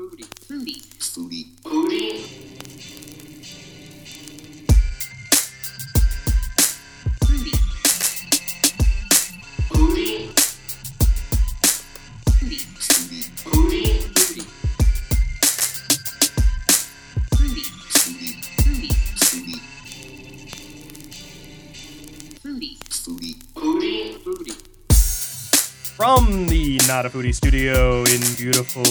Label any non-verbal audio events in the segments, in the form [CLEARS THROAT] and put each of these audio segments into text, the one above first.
Foodie. Foodie. Foodie. Foodie. The Not a Foodie studio in beautiful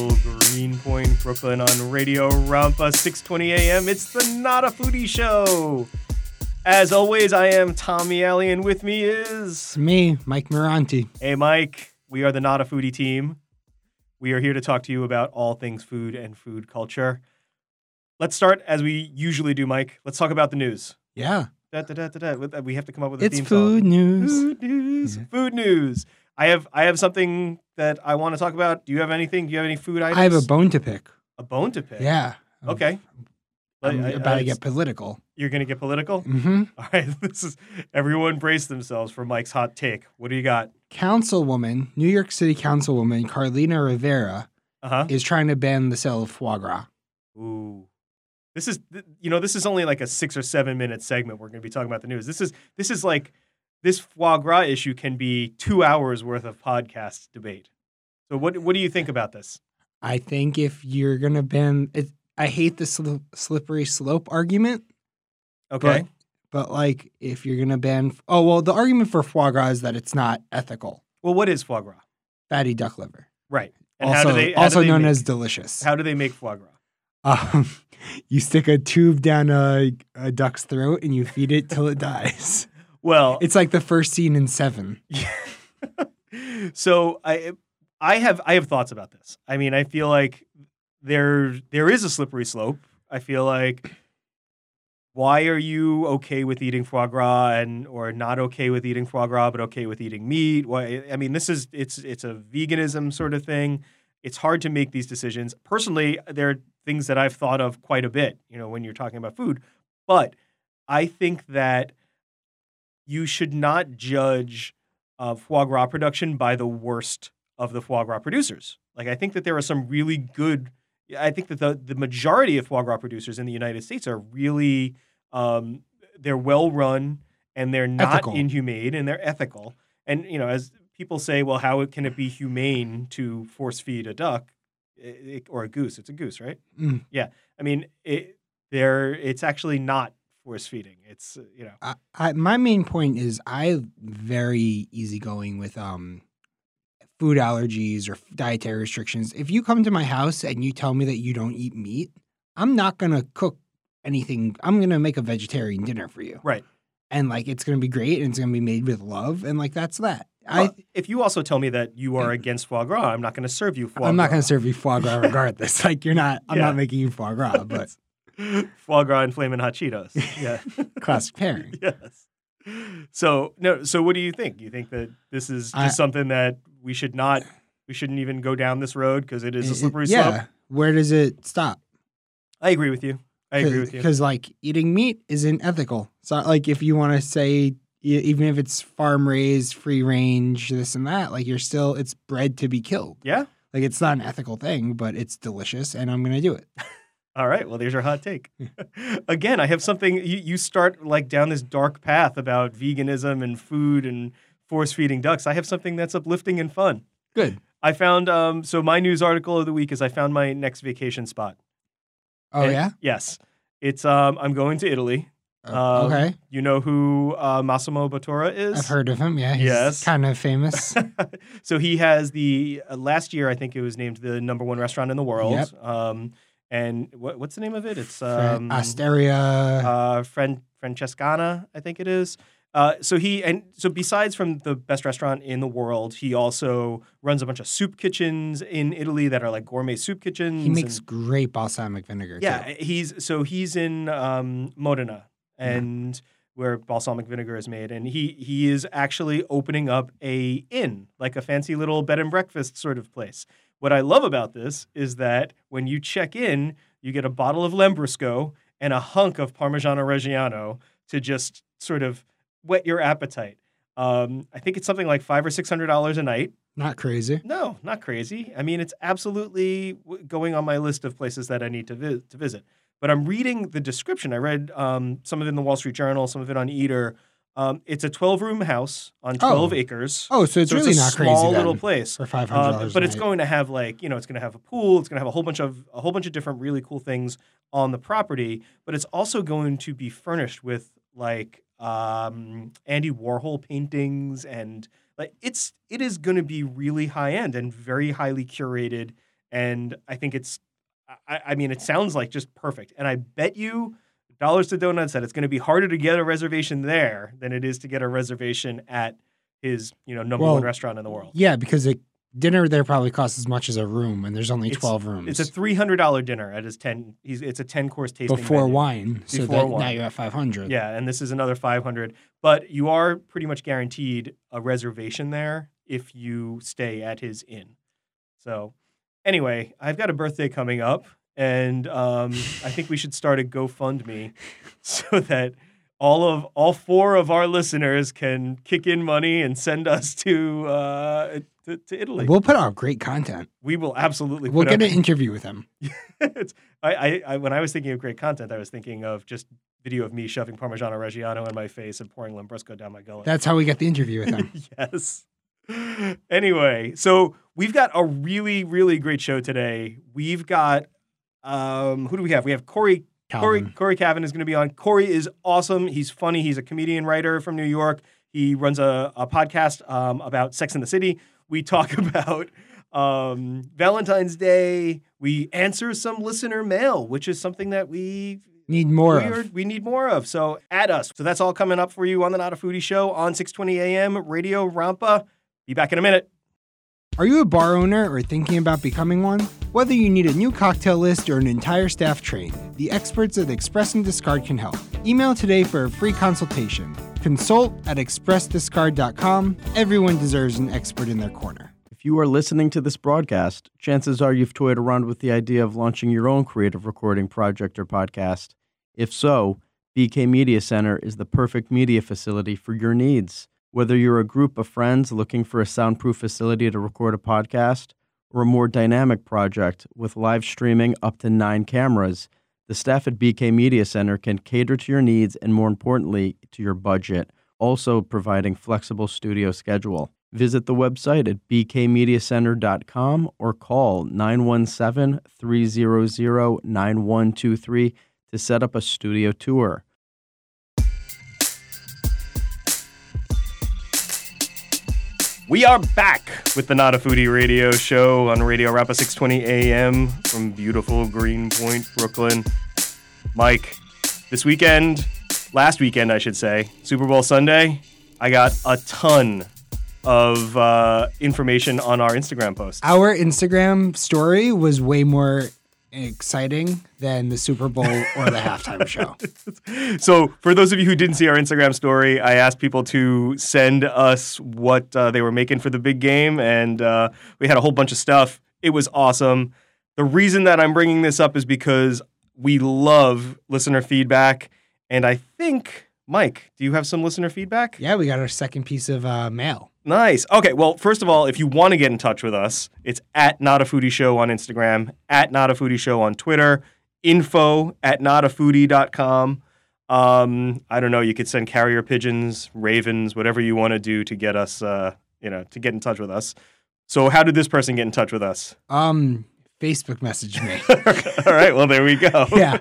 Greenpoint, Brooklyn on Radio Rampa 620 AM, it's the Not a Foodie show. As always, I am Tommy Alley, and with me is. It's me, Mike Miranti. Hey, Mike. We are the Not a Foodie team. We are here to talk to you about all things food and food culture. Let's start as we usually do, Mike. Let's talk about the news. Yeah, Da, da, da, da, da. We have to come up with a it's theme food song. news. Food news. Yeah. Food news. I have I have something that I want to talk about. Do you have anything? Do you have any food items? I have a bone to pick. A bone to pick. Yeah. Okay. I'm I- I- about to get political. You're gonna get political. hmm [LAUGHS] All right. This is everyone brace themselves for Mike's hot take. What do you got? Councilwoman, New York City Councilwoman Carlina Rivera Uh huh. is trying to ban the sale of foie gras. Ooh. This is you know this is only like a six or seven minute segment. We're going to be talking about the news. This is this is like this foie gras issue can be two hours worth of podcast debate. So what what do you think about this? I think if you're gonna ban it, I hate the sli- slippery slope argument. Okay. But like, if you're gonna ban, oh well, the argument for foie gras is that it's not ethical. well, what is foie gras? Fatty duck liver, Right. And also they also known make- as delicious. how do they make foie gras? Um, [LAUGHS] you stick a tube down a, a duck's throat and you feed it till it dies. Well, It's like the first scene in Seven. [LAUGHS] so I I have I have thoughts about this. I mean, I feel like there there is a slippery slope. I feel like why are you okay with eating foie gras and or not okay with eating foie gras but okay with eating meat? Why I mean, this is it's it's a veganism sort of thing. It's hard to make these decisions. Personally, there are things that I've thought of quite a bit, you know, when you're talking about food. But I think that you should not judge uh, foie gras production by the worst of the foie gras producers. Like I think that there are some really good. I think that the the majority of foie gras producers in the United States are really um, they're well run and they're not Ethical. inhumane and they're ethical. And you know, as people say, well, how can it be humane to force feed a duck or a goose? It's a goose, right? Mm. Yeah. I mean, it, they're it's actually not force feeding. It's uh, you know. I, I, my main point is I very easygoing with um food allergies or dietary restrictions. If you come to my house and you tell me that you don't eat meat, I'm not gonna cook anything. I'm gonna make a vegetarian dinner for you, Right. and like it's gonna be great and it's gonna be made with love and like that's that. Well, if you also tell me that you are against foie gras, I'm not going to serve you foie I, I'm not gonna serve you foie gras regardless. [LAUGHS] like you're not. I'm Yeah. not making you foie gras, but [LAUGHS] [LAUGHS] foie gras and flaming hot Cheetos. [LAUGHS] Yeah. classic pairing. [LAUGHS] yes. So no. So what do you think? You think that this is just I- something that we should not, we shouldn't even go down this road because it is a It- slippery yeah. slope. Where does it stop? I agree with you. I agree with you. Because like eating meat isn't ethical. So like if you want to say even if it's farm raised, free range, this and that, like you're still it's bred to be killed. Yeah. Like it's not an ethical thing, but it's delicious, and I'm gonna do it. All right. Well, there's your hot take. [LAUGHS] Again, I have something. You, you start like down this dark path about veganism and food and force feeding ducks. I have something that's uplifting and fun. Good. I found um, so my news article of the week is I found my next vacation spot. Oh And- yeah. Yes, it's um, I'm going to Italy. Uh, Um, okay. You know who uh, Massimo Bottura is? I've heard of him. Yeah. He's Yes. Kind of famous. [LAUGHS] so he has the uh, last year I think it was named the number one restaurant in the world. Yep. Um, and what, what's the name of it? It's um, Osteria. uh, Fran- Francescana, I think it is. Uh, so he and so besides from the best restaurant in the world, he also runs a bunch of soup kitchens in Italy that are like gourmet soup kitchens. he makes and- great balsamic vinegar. yeah, too. he's so he's in um, Modena and where balsamic vinegar is made, and he he is actually opening up a inn, like a fancy little bed and breakfast sort of place. What I love about this is that when you check in, you get a bottle of Lambrusco and a hunk of Parmigiano Reggiano to just sort of whet your appetite. Um, I think it's something like five or six hundred dollars a night. Not crazy. No, not crazy. I mean, it's absolutely going on my list of places that I need to, vi- to visit. But I'm reading the description. I read um, some of it in the Wall Street Journal, some of it on Eater. Um, it's a 12 room house on 12 acres. Oh, so it's so really it's a not small crazy little place. for five Uh, hundred dollars. but it's going to have like you know it's going to have a pool. It's going to have a whole bunch of a whole bunch of different really cool things on the property. But it's also going to be furnished with like um, Andy Warhol paintings and like it's it is going to be really high end and very highly curated. And I think it's I, I mean it sounds like just perfect. And I bet you dollars to donuts that it's going to be harder to get a reservation there than it is to get a reservation at his you know number Well, one restaurant in the world. Yeah, because a dinner there probably costs as much as a room, and there's only It's- twelve rooms. It's a three hundred dollar dinner at his ten. He's it's a ten course tasting before menu. wine, so Before that now you're at five hundred. Yeah, and this is another five hundred. But you are pretty much guaranteed a reservation there if you stay at his inn. So, anyway, I've got a birthday coming up, and um, I think we should start a GoFundMe [LAUGHS] so that all of all four of our listeners can kick in money and send us to uh, to, to Italy. We'll put out great content. we will absolutely. We'll get out- an interview with him. [LAUGHS] it's, I, I, I, when I was thinking of great content, I was thinking of just video of me shoving Parmigiano Reggiano in my face and pouring Lambrusco down my gullet. That's how we get the interview with him. [LAUGHS] yes. Anyway, so we've got a really, really great show today. We've got, um, who do we have? We have Cory. Cory, Calvin. Cory Cavin is going to be on. Cory is awesome. He's funny. He's a comedian writer from New York. He runs a, a podcast um, about Sex in the City. We talk [LAUGHS] about um, Valentine's Day. We answer some listener mail, which is something that we Need more we, of. are- we need more of. So add us. So that's all coming up for you on the Not a Foodie Show on 620 AM Radio Rampa. Be back in a minute. Are you a bar owner or thinking about becoming one? Whether you need a new cocktail list or an entire staff trained, the experts at Express and Discard can help. Email today for a free consultation. Consult at expressdiscard.com. Everyone deserves an expert in their corner. If you are listening to this broadcast, chances are you've toyed around with the idea of launching your own creative recording project or podcast. If so, BK Media Center is the perfect media facility for your needs. Whether you're a group of friends looking for a soundproof facility to record a podcast, or a more dynamic project with live streaming up to nine cameras, the staff at BK Media Center can cater to your needs and, more importantly, to your budget, also providing flexible studio schedule. Visit the website at bkmediacenter.com or call 917 300 9123 to set up a studio tour. We are back with the Not a Foodie Radio Show on Radio Rampa 620 AM from beautiful Greenpoint, Brooklyn. Mike, this weekend, last weekend, I should say, Super Bowl Sunday, I got a ton of uh, information on our Instagram post. Our Instagram story was way more exciting than the Super Bowl or the halftime show. [LAUGHS] So, for those of you who didn't see our Instagram story, I asked people to send us what uh, they were making for the big game, and uh, we had a whole bunch of stuff. It was awesome. The reason that I'm bringing this up is because we love listener feedback, and I think, Mike, do you have some listener feedback? Yeah, we got our second piece of uh, mail. Nice. Okay. Well, first of all, if you want to get in touch with us, it's at Not a Foodie Show on Instagram, at Not a Foodie Show on Twitter, info at notafoodie.com. Um, I don't know. You could send carrier pigeons, ravens, whatever you want to do to get us, uh, you know, to get in touch with us. So, how did this person get in touch with us? Um, Facebook messaged me. [LAUGHS] all right. Well, there we go. [LAUGHS] yeah.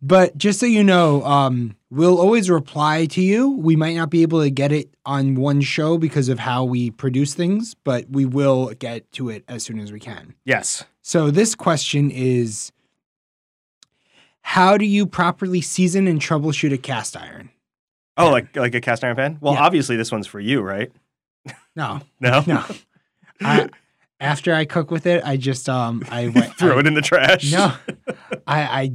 But just so you know, um, we'll always reply to you. We might not be able to get it on one show because of how we produce things, but we will get to it as soon as we can. Yes. So this question is how do you properly season and troubleshoot a cast iron? Oh, like like a cast iron pan. Well, Yeah. obviously this one's for you, right? No, [LAUGHS] No. no. I, after I cook with it, I just um I [LAUGHS] Throw I- it in the trash. No, [LAUGHS] I, I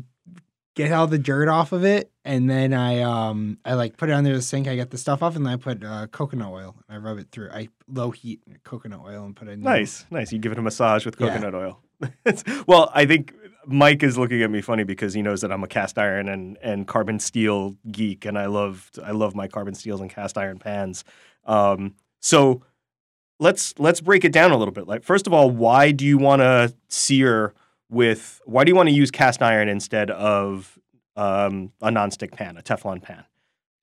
get all the dirt off of it, and then I um I like put it under the sink. I get the stuff off, and then I put uh, coconut oil. and I rub it through. I low heat coconut oil and put it in. Nice, nice. You give it a massage with Yeah. coconut oil. [LAUGHS] well, I think Mike is looking at me funny because he knows that I'm a cast iron and, and carbon steel geek, and I love I love my carbon steels and cast iron pans. Um, so let's let's break it down a little bit. Like first of all, why do you want to sear with? Why do you want to use cast iron instead of um, a nonstick pan, a Teflon pan?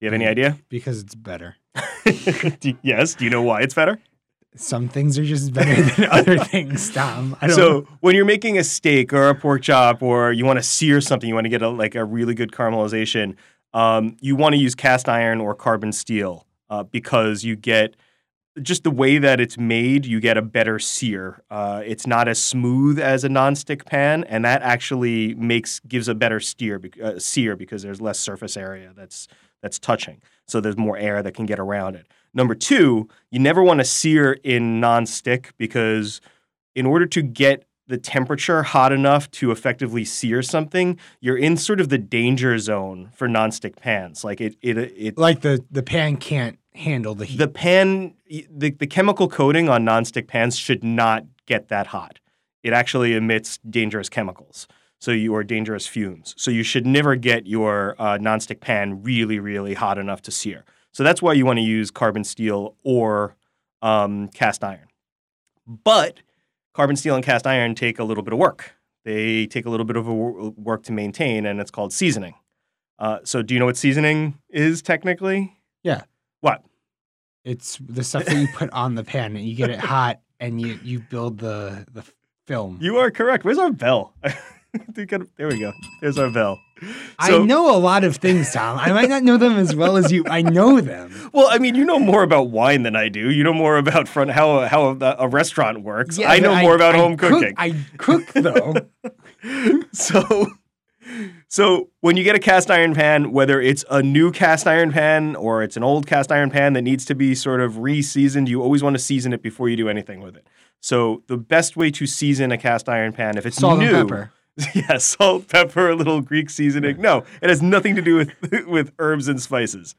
Do you have any idea? because it's better. [LAUGHS] Do- yes. Do you know why it's better? Some things are just better than [LAUGHS] other things, Tom. I don't So when you're making a steak or a pork chop, or you want to sear something, you want to get a, like a really good caramelization. Um, you want to use cast iron or carbon steel uh, because you get just the way that it's made. You get a better sear. Uh, it's not as smooth as a nonstick pan, and that actually makes gives a better steer uh, sear because there's less surface area that's that's touching. So there's more air that can get around it. Number two, you never want to sear in nonstick because in order to get the temperature hot enough to effectively sear something, you're in sort of the danger zone for nonstick pans. Like it, it, it. like the the pan can't handle the heat. the pan, the, the chemical coating on nonstick pans should not get that hot. It actually emits dangerous chemicals. So you are dangerous fumes. So you should never get your uh, nonstick pan really, really hot enough to sear. So that's why you want to use carbon steel or um, cast iron. But carbon steel and cast iron take a little bit of work. They take a little bit of work to maintain, and it's called seasoning. Uh, so, do you know what seasoning is technically? Yeah. What? it's the stuff that you put on the pan and you get it [LAUGHS] hot and you you build the the film. You are correct. Where's our bell? [LAUGHS] There we go. There's our bell. I know a lot of things, Tom. I might not know them as well as you. I know them. [LAUGHS] Well, I mean, you know more about wine than I do. You know more about front how how a, a restaurant works. Yeah, I know but more about I home cook- cooking. I cook though. so so when you get a cast iron pan whether it's a new cast iron pan or it's an old cast iron pan that needs to be sort of re-seasoned you always want to season it before you do anything with it. So the best way to season a cast iron pan if it's Salt new and pepper. [LAUGHS] yeah salt pepper a little greek seasoning. No it has nothing to do with [LAUGHS] with herbs and spices.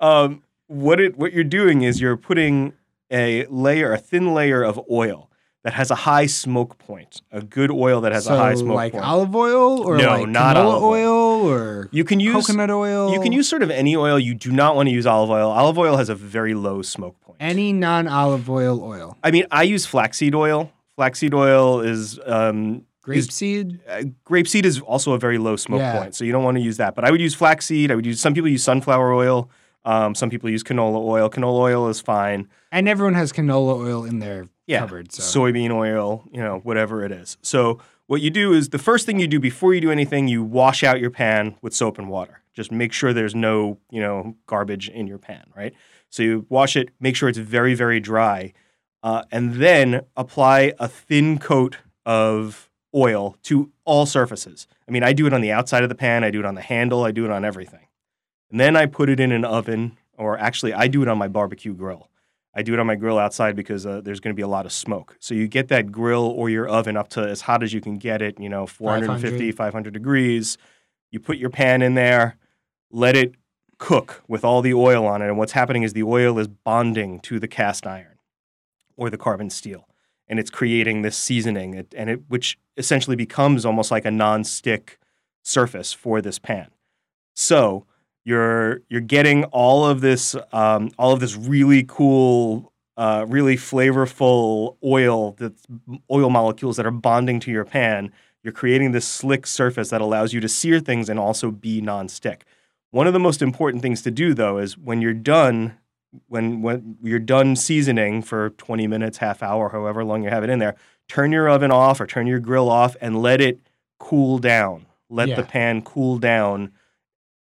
Um, what it what you're doing is you're putting a layer a thin layer of oil that has a high smoke point a good oil that has so a high smoke like point Like olive oil or No, like not olive oil. oil or You can use coconut oil. you can use sort of any oil. You do not want to use olive oil. Olive oil has a very low smoke point. any non-olive oil oil. I mean, I use flaxseed oil. Flaxseed oil is um, Grapeseed. uh, grapeseed is also a very low smoke Yeah. point, so you don't want to use that. But I would use flaxseed. I would use some people use sunflower oil. Um, some people use canola oil. Canola oil is fine. And everyone has canola oil in their Yeah, cupboard. So soybean oil, you know, whatever it is. So what you do is the first thing you do before you do anything, you wash out your pan with soap and water. Just make sure there's no, you know, garbage in your pan, right? So you wash it, make sure it's very, very dry, uh, and then apply a thin coat of oil to all surfaces. I mean, I do it on the outside of the pan, I do it on the handle, I do it on everything. And then I put it in an oven, or actually, I do it on my barbecue grill. I do it on my grill outside because uh, there's going to be a lot of smoke. So you get that grill or your oven up to as hot as you can get it, you know, 450, 500 degrees. You put your pan in there, let it cook with all the oil on it. And what's happening is the oil is bonding to the cast iron or the carbon steel. And it's creating this seasoning, it- and it, which essentially becomes almost like a non-stick surface for this pan. So you're you're getting all of this um, all of this really cool, uh, really flavorful oil that oil molecules that are bonding to your pan. You're creating this slick surface that allows you to sear things and also be nonstick. One of the most important things to do though is when you're done when when you're done seasoning for 20 minutes, half hour, however long you have it in there, turn your oven off or turn your grill off and let it cool down. Let Yeah. the pan cool down.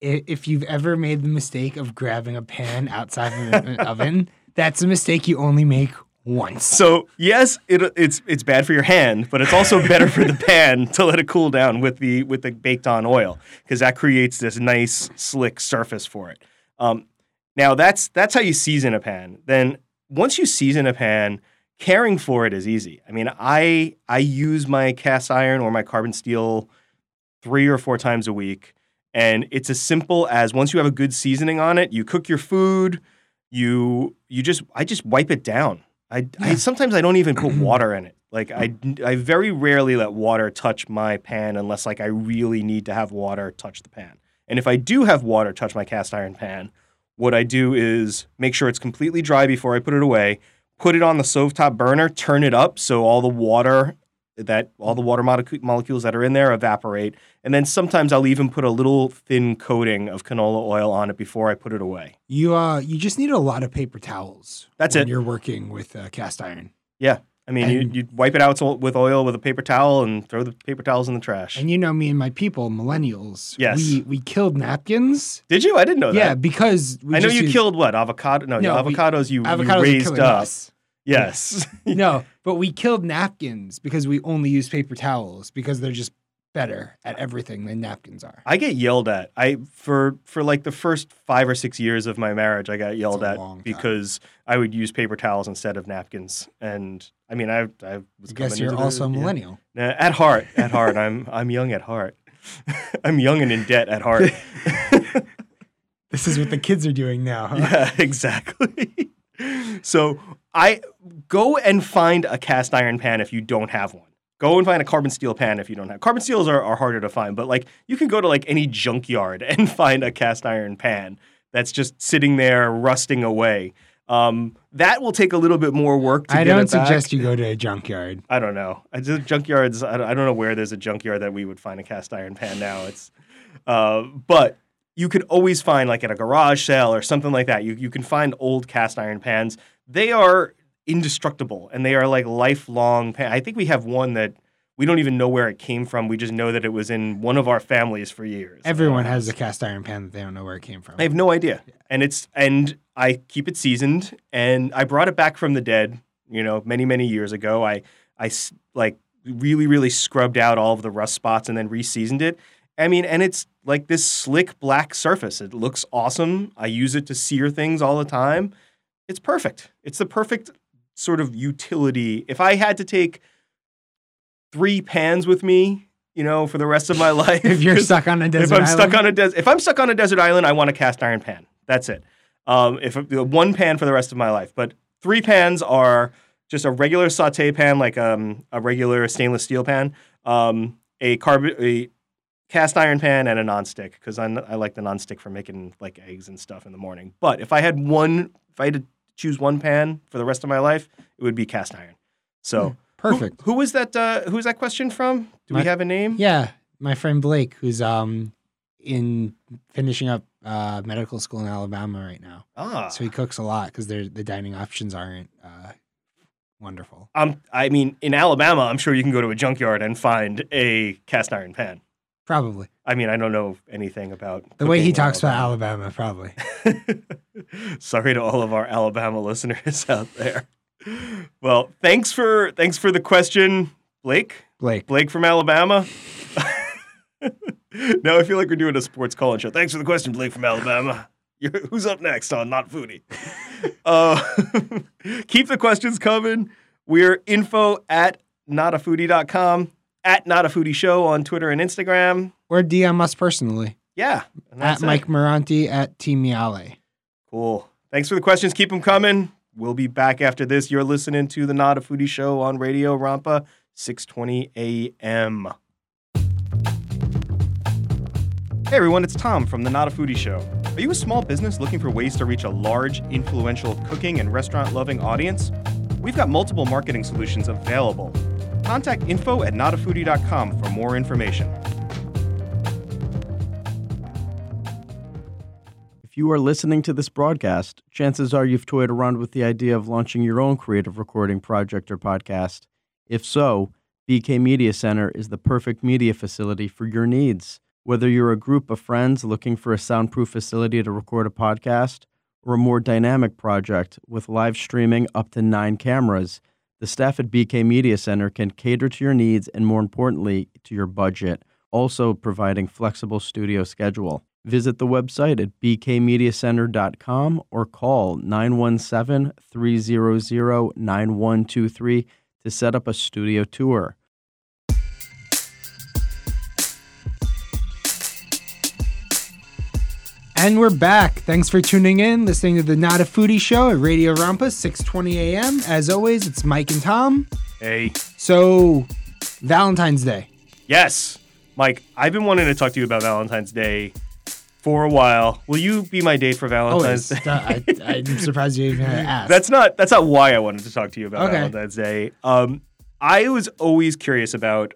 If you've ever made the mistake of grabbing a pan outside of an oven, that's a mistake you only make once. So yes, it, it's it's bad for your hand, but it's also better for the pan to let it cool down with the with the baked on oil because that creates this nice slick surface for it. Um, now that's that's how you season a pan. Then once you season a pan, caring for it is easy. I mean, I I use my cast iron or my carbon steel three or four times a week, and it's as simple as once you have a good seasoning on it, you cook your food. You you just I just wipe it down. I, I sometimes I don't even put [CLEARS THROAT] water in it. Like I, I very rarely let water touch my pan unless like I really need to have water touch the pan. And if I do have water touch my cast iron pan, what I do is make sure it's completely dry before I put it away. Put it on the stovetop burner, turn it up so all the water that all the water molecules that are in there evaporate, and then sometimes I'll even put a little thin coating of canola oil on it before I put it away. You uh, you just need a lot of paper towels. That's when it. You're working with uh, cast iron, Yeah. I mean, you, And- you wipe it out with oil with a paper towel and throw the paper towels in the trash. and you know me and my people, millennials. Yes. we we killed napkins. Did you? I didn't know Yeah, that. because we I know you used- killed what avocado? No, No, avocados. You, you avocados are raised up. us. Yes. [LAUGHS] no, but we killed napkins because we only use paper towels because they're just better at everything than napkins are. I get yelled at. I for for like the first five or six years of my marriage, I got yelled at because I would use paper towels instead of napkins. And I mean, I I was. I guess you're into the- also a millennial. Nah, At heart, at heart, I'm [LAUGHS] I'm young at heart. [LAUGHS] I'm young and in debt at heart. This is what the kids are doing now. Huh? yeah, exactly. so I go and find a cast iron pan if you don't have one. Go and find a carbon steel pan if you don't have. Carbon steels are, are harder to find, but like you can go to like any junkyard [LAUGHS] and find a cast iron pan that's just sitting there rusting away. Um, that will take a little bit more work to I get don't suggest you go to a junkyard. I don't know. I just junkyards. I don't, I don't know where there's a junkyard that we would find a cast iron pan now. It's, uh, but you could always find like at a garage sale or something like that. You you can find old cast iron pans. They are indestructible and they are like lifelong. Pan. I think we have one that we don't even know where it came from. We just know that it was in one of our families for years. Everyone has a cast iron pan that they don't know where it came from. I have no idea. And it's and I keep it seasoned and I brought it back from the dead, you know, many many years ago. I I like really really scrubbed out all of the rust spots and then re-seasoned it. I mean, and it's like this slick black surface. It looks awesome. I use it to sear things all the time. It's perfect. It's the perfect sort of utility. If I had to take three pans with me, you know, for the rest of my [LAUGHS] life, if you're stuck on a desert if I'm island, stuck on a des- if I'm stuck on a desert island, I want a cast iron pan. That's it. Um, if one pan for the rest of my life, but three pans are just a regular saute pan, like um, a regular stainless steel pan, um, a carbon, a cast iron pan, and a nonstick because I I like the nonstick for making like eggs and stuff in the morning. But if I had one, if I had to choose one pan for the rest of my life, it would be cast iron. So who- perfect. Who, was that? Uh, who was that question from? Do we have a name? Yeah, my friend Blake, who's um in finishing up uh, medical school in Alabama right now, Ah. so he cooks a lot because the dining options aren't uh, wonderful. Um, I mean, in Alabama, I'm sure you can go to a junkyard and find a cast iron pan. Probably I mean, I don't know anything about the way he talks about Alabama. Probably. [LAUGHS] Sorry to all of our Alabama listeners [LAUGHS] out there. Well, thanks for thanks for the question, Blake. Blake. Blake from Alabama. [LAUGHS] now I feel like we're doing a sports call-in show. Thanks for the question, Blake from Alabama. You're, who's up next on Not Foodie? uh, keep the questions coming. We're info at notafoodie.com, at Not a Foodie show on Twitter and Instagram. Or DM us personally Yeah. at it. Mike Moranti at Team Miale. Cool. Thanks for the questions. Keep them coming. We'll be back after this. You're listening to the Not a Foodie Show on Radio Rampa, 620 AM. Hey everyone, it's Tom from the Not a Foodie Show. Are you a small business looking for ways to reach a large, influential cooking and restaurant loving audience? We've got multiple marketing solutions available. Contact info at notafoodie.com for more information. If you are listening to this broadcast, chances are you've toyed around with the idea of launching your own creative recording project or podcast. If so, BK Media Center is the perfect media facility for your needs. Whether you're a group of friends looking for a soundproof facility to record a podcast, or a more dynamic project with live streaming up to nine cameras, the staff at BK Media Center can cater to your needs and, more importantly, to your budget, also providing flexible studio schedule. Visit the website at bkmediacenter.com or call 917 300 9123 to set up a studio tour. And we're back. Thanks for tuning in, listening to the Not a Foodie Show at Radio Rampa, 6:20 a.m. As always, it's Mike and Tom. Hey. So, Valentine's Day. Yes. Mike, I've been wanting to talk to you about Valentine's Day for a while. Will you be my date for Valentine's Always. Day? I, I'm [LAUGHS] surprised you even asked. That's not that's not why I wanted to talk to you about Okay. Valentine's Day. Um, I was always curious about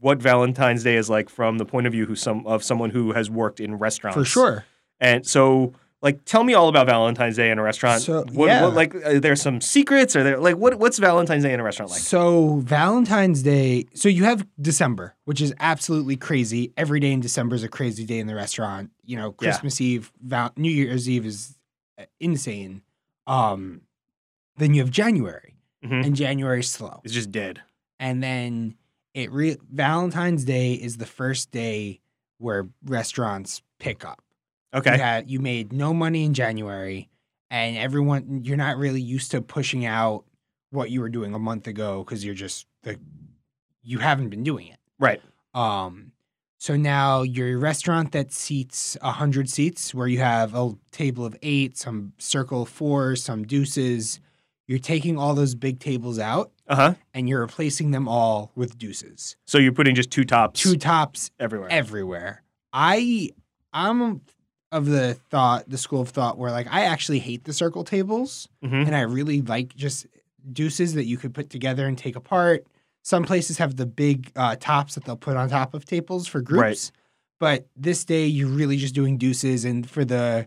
what Valentine's Day is like from the point of view who some of someone who has worked in restaurants for sure. And so, like, tell me all about Valentine's Day in a restaurant. So, what, yeah. what, like, are there some secrets? Are there like what what's Valentine's Day in a restaurant like? So Valentine's Day. So you have December, which is absolutely crazy. Every day in December is a crazy day in the restaurant. You know, Yeah. Christmas Eve, Val- New Year's Eve is uh, insane. Um, then you have January, Mhm. and January's slow. It's just dead. And then it re- Valentine's Day is the first day where restaurants pick up. Okay. You, had, you made no money in January, and everyone you're not really used to pushing out what you were doing a month ago because you're just the you haven't been doing it. Right. Um, so now your restaurant that seats a hundred seats, where you have a table of eight, some circle of four, some deuces. You're taking all those big tables out Uh huh. and you're replacing them all with deuces. So you're putting just two tops Two tops everywhere. everywhere. I I'm of the thought, the school of thought where like I actually hate the circle tables Mhm. and I really like just deuces that you could put together and take apart. Some places have the big uh, tops that they'll put on top of tables for groups. But this day you're really just doing deuces and for the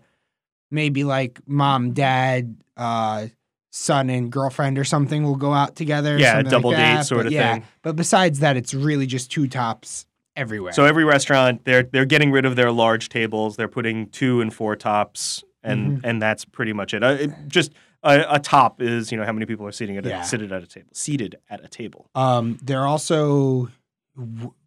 maybe like mom, dad, uh, son and girlfriend or something will go out together. Yeah, something like double date sort But of yeah, thing. But besides that, it's really just two tops everywhere. So every restaurant, they're they're getting rid of their large tables. They're putting two and four tops, and Mm-hmm. and that's pretty much it. Uh, it just a, a top is you know how many people are sitting at Yeah. a, seated at a table. Seated at a table. Um, they're also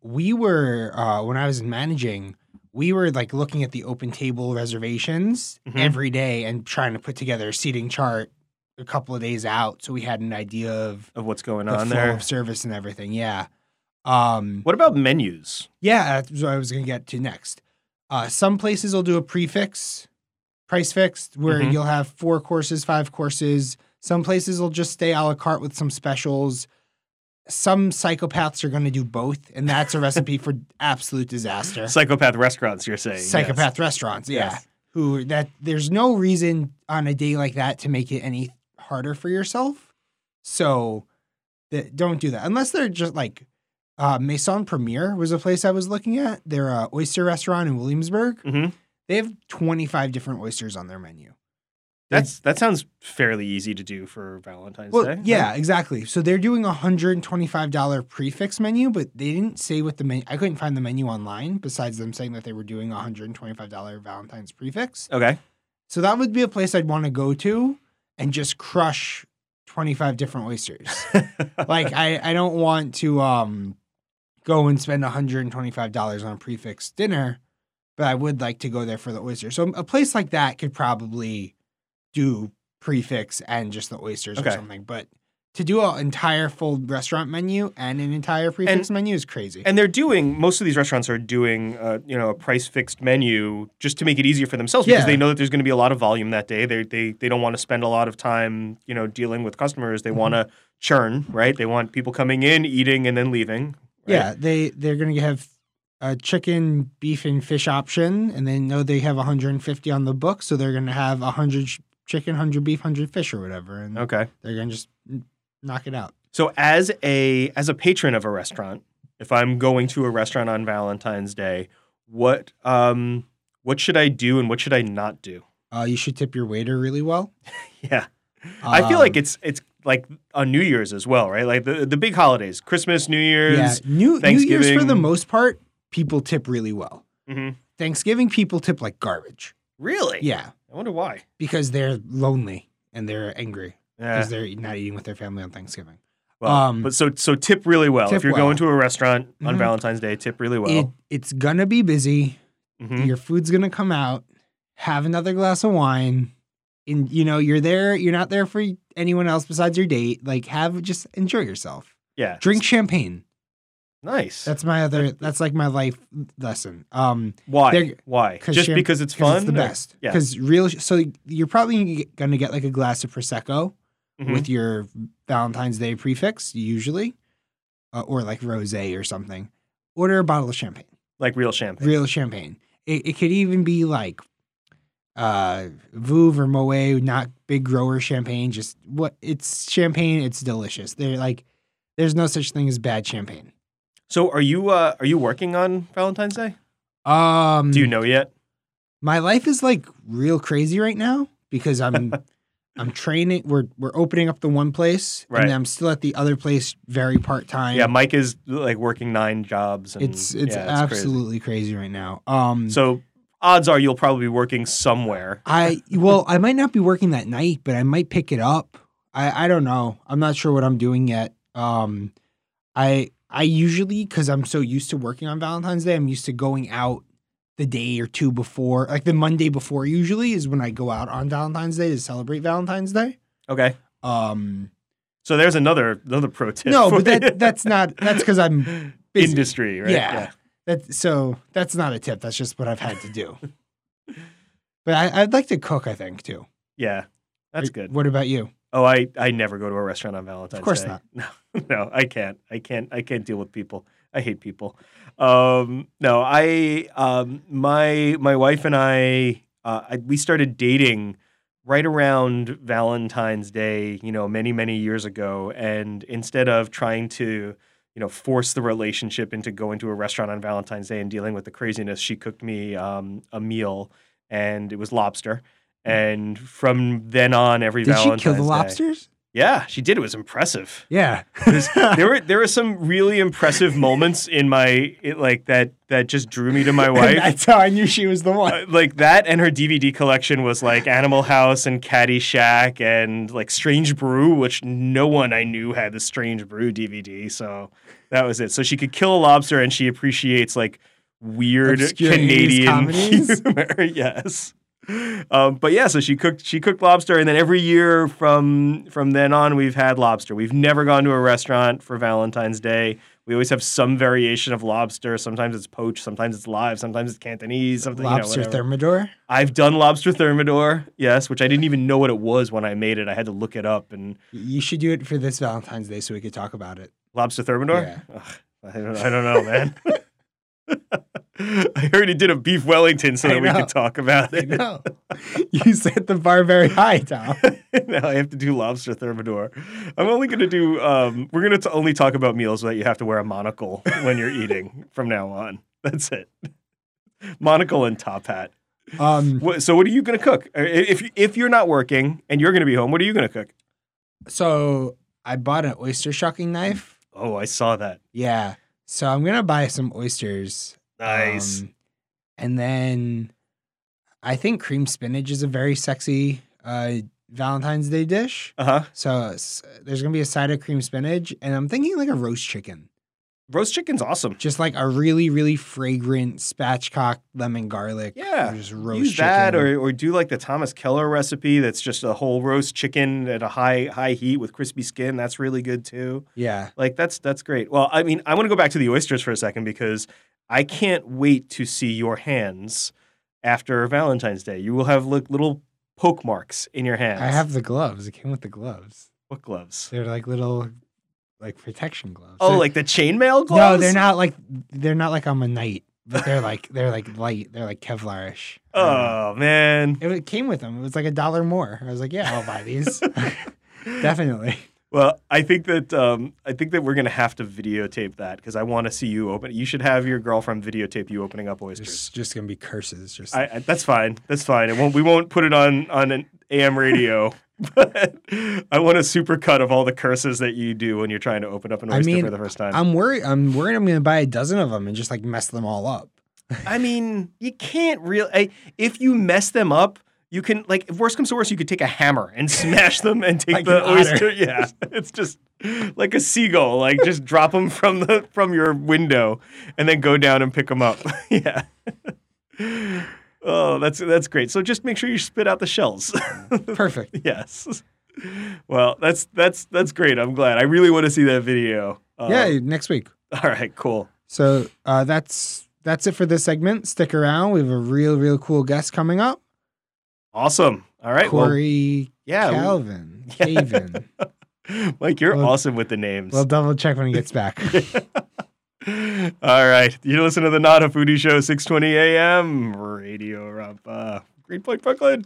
we were uh, when I was managing, we were like looking at the open table reservations Mhm. every day and trying to put together a seating chart a couple of days out, so we had an idea of Of what's going the on flow there. of service and everything. Yeah. Um, What about menus? yeah, that's what I was gonna get to next. Uh, some places will do a prefix, price fixed, where Mhm. you'll have four courses, five courses. Some places will just stay a la carte with some specials. Some psychopaths are going to do both, and that's a recipe [LAUGHS] for absolute disaster. Psychopath restaurants, you're saying? yes. Psychopath restaurants, yeah. Yes. Who that there's no reason on a day like that to make it any harder for yourself. So that don't do that unless they're just like uh, Maison Premiere was a place I was looking at. They're a oyster restaurant in Williamsburg. Mhm. They have 25 different oysters on their menu. That's that sounds fairly easy to do for Valentine's Well, Day. yeah, exactly. So they're doing a hundred and twenty-five dollar prefix menu, but they didn't say what the menu. I couldn't find the menu online. Besides them saying that they were doing a hundred and twenty-five dollar Valentine's prefix. Okay. So that would be a place I'd want to go to and just crush twenty-five different oysters. [LAUGHS] like I, I don't want to um go and spend hundred and twenty-five dollars on a prefix dinner, but I would like to go there for the oysters. So a place like that could probably do prefix and just the oysters Okay. or something. But to do an entire full restaurant menu and an entire prefix menu is crazy. And they're doing most of these restaurants are doing uh, you know a price fixed menu just to make it easier for themselves because Yeah. they know that there's going to be a lot of volume that day. They they they don't want to spend a lot of time you know dealing with customers. They want Mm-hmm. to churn right. They want people coming in, eating, and then leaving. Right? Yeah, they they're gonna have a chicken, beef, and fish option, and they know they have 150 on the book, so they're gonna have 100 chicken, 100 beef, 100 fish, or whatever, and Okay. they're gonna just knock it out. So as a as a patron of a restaurant, if I'm going to a restaurant on Valentine's Day, what um what should I do and what should I not do? Uh, you should tip your waiter really well. [LAUGHS] Yeah. I feel like Um, it's it's like on New Year's as well, right? Like the the big holidays, Christmas, New Year's. yeah, New New Year's for the most part, people tip really well. Mhm. Thanksgiving, people tip like garbage. Really? Yeah, I wonder why. because they're lonely and they're angry Yeah. because they're not eating with their family on Thanksgiving. Well, um, but so so tip really well. tip if you're well. going to a restaurant on Mhm. Valentine's Day, tip really it, well. it's gonna be busy. Mhm. your food's gonna come out have another glass of wine and you know you're there you're not there for anyone else besides your date like have just enjoy yourself Yeah. drink champagne Nice. that's my other that's like my life lesson um why? Why? Just champ- because it's fun. it's the or- best Yeah. because real so you're probably gonna get like a glass of prosecco Mhm. with your valentine's day prefix usually uh, or like rosé or something order a bottle of champagne like real champagne. real champagne It, it could even be like uh Veuve or Moet, not big grower champagne. Just what it's champagne. It's delicious. They're like, there's no such thing as bad champagne. So are you uh are you working on Valentine's Day? Um, Do you know yet? my life is like real crazy right now because I'm [LAUGHS] I'm training. We're we're opening up the one place, Right. and I'm still at the other place, very part time. Yeah, Mike is like working nine jobs. And, it's it's yeah, crazy. absolutely crazy. right now. Um, So odds are you'll probably be working somewhere. I well, I might not be working that night, but I might pick it up. I I don't know. I'm not sure what I'm doing yet. Um, I I usually because I'm so used to working on Valentine's Day, I'm used to going out the day or two before, like the Monday before. Usually is when I go out on Valentine's Day to celebrate Valentine's Day. Okay. Um, So there's another another pro tip. no, but that that's not. That's because I'm [LAUGHS] busy. industry, right? Yeah. That so that's not a tip. That's just what I've had to do. [LAUGHS] but I, I'd like to cook. I think too. Yeah. That's good. What about you? Oh, I, I never go to a restaurant on Valentine's Day. Of course Day. not. [LAUGHS] No, no, I can't. I can't. I can't deal with people. I hate people. Um, no, I um, my my wife and I, uh, I we started dating right around Valentine's Day. You know, many many years ago. And instead of trying to you know force the relationship into going to a restaurant on Valentine's Day and dealing with the craziness, she cooked me um, a meal, and it was lobster. And from then on, every Did she Valentine's kill the Day- lobsters? Yeah, she did. It was impressive. Yeah. [LAUGHS] There were there were some really impressive moments in my it, like that that just drew me to my wife. That's how I knew she was the one. Uh, like that and her DVD collection was like Animal House and Caddyshack and like Strange Brew, which no one I knew had the Strange Brew DVD. So that was it. So she could kill a lobster and she appreciates like weird Obscure Canadian [LAUGHS] humor. [LAUGHS] yes. Um, but yeah, so she cooked she cooked lobster, and then every year from from then on, we've had lobster. We've never gone to a restaurant for Valentine's Day. We always have some variation of lobster. Sometimes it's poached, sometimes it's live, sometimes it's Cantonese, something. Lobster you know, thermidor. I've done lobster thermidor, yes, which I didn't even know what it was when I made it. I had to look it up. And You should do it for this Valentine's Day so we could talk about it. lobster thermidor, Yeah. Ugh, I, don't, I don't know, man. [LAUGHS] [LAUGHS] I heard already did a beef Wellington so I that we know. could talk about I it. know. [LAUGHS] you set the bar very high, Tom. [LAUGHS] now I have to do lobster thermidor. I'm only going to do. Um, we're going to only talk about meals that you have to wear a monocle when you're eating from now on. That's it. Monocle and top hat. Um, so, what are you going to cook? Uh, If if you're not working and you're going to be home, what are you going to cook? so I bought an oyster shucking knife. Oh, I saw that. Yeah. So I'm gonna buy some oysters. Nice. Um, and then I think cream spinach is a very sexy uh, Valentine's Day dish. uh huh. So s- there's gonna be a side of cream spinach, and I'm thinking like a roast chicken, Roast chicken's awesome. just like a really really fragrant spatchcock lemon garlic. Yeah, or just roast Use that, chicken. or or do like the Thomas Keller recipe. That's just a whole roast chicken at a high high heat with crispy skin. That's really good too. yeah. Like that's that's great. Well, I mean, I want to go back to the oysters for a second because I can't wait to see your hands after Valentine's Day. You will have like little poke marks in your hands. I have the gloves. It came with the gloves. what gloves? They're like little like protection gloves. Oh, They're- like the chainmail gloves? no, they're not like they're not like I'm a knight, but they're like they're like light. They're like Kevlar-ish. Oh man. It wa- came with them. It was like a dollar more. I was like, yeah, I'll buy these. [LAUGHS] [LAUGHS] Definitely. Well, I think that um, I think that we're gonna have to videotape that because I want to see you open. You should have your girlfriend videotape you opening up oysters. Just, just gonna be curses. Just I, I, that's fine. That's fine. It won't. We won't put it on on an AM radio. [LAUGHS] [LAUGHS] But I want a super cut of all the curses that you do when you're trying to open up an I oyster mean, for the first time. I'm worried. I'm worried. I'm gonna buy a dozen of them and just like mess them all up. I mean, you can't really. If you mess them up, you can like. If worst comes to worst, you could take a hammer and [LAUGHS] smash them and take Like the an otter. oyster. [LAUGHS] Yeah, it's just like a seagull. Like just drop them from the from your window and then go down and pick them up. yeah. Oh, that's that's great. So just make sure you spit out the shells. [LAUGHS] Perfect. yes. Well, that's that's that's great. I'm glad. I really want to see that video. Uh, yeah, next week. All right. Cool. So uh, that's that's it for this segment. Stick around. We have a real, real cool guest coming up. Awesome. All right. Well, Cory yeah. Calvin. [LAUGHS] Yeah. Cavin. Mike, you're Well- awesome with the names. We'll double check when he gets back. [LAUGHS] All right. You listen to the Not a Foodie Show, 620 AM, Radio Rampa, Greenpoint, Brooklyn.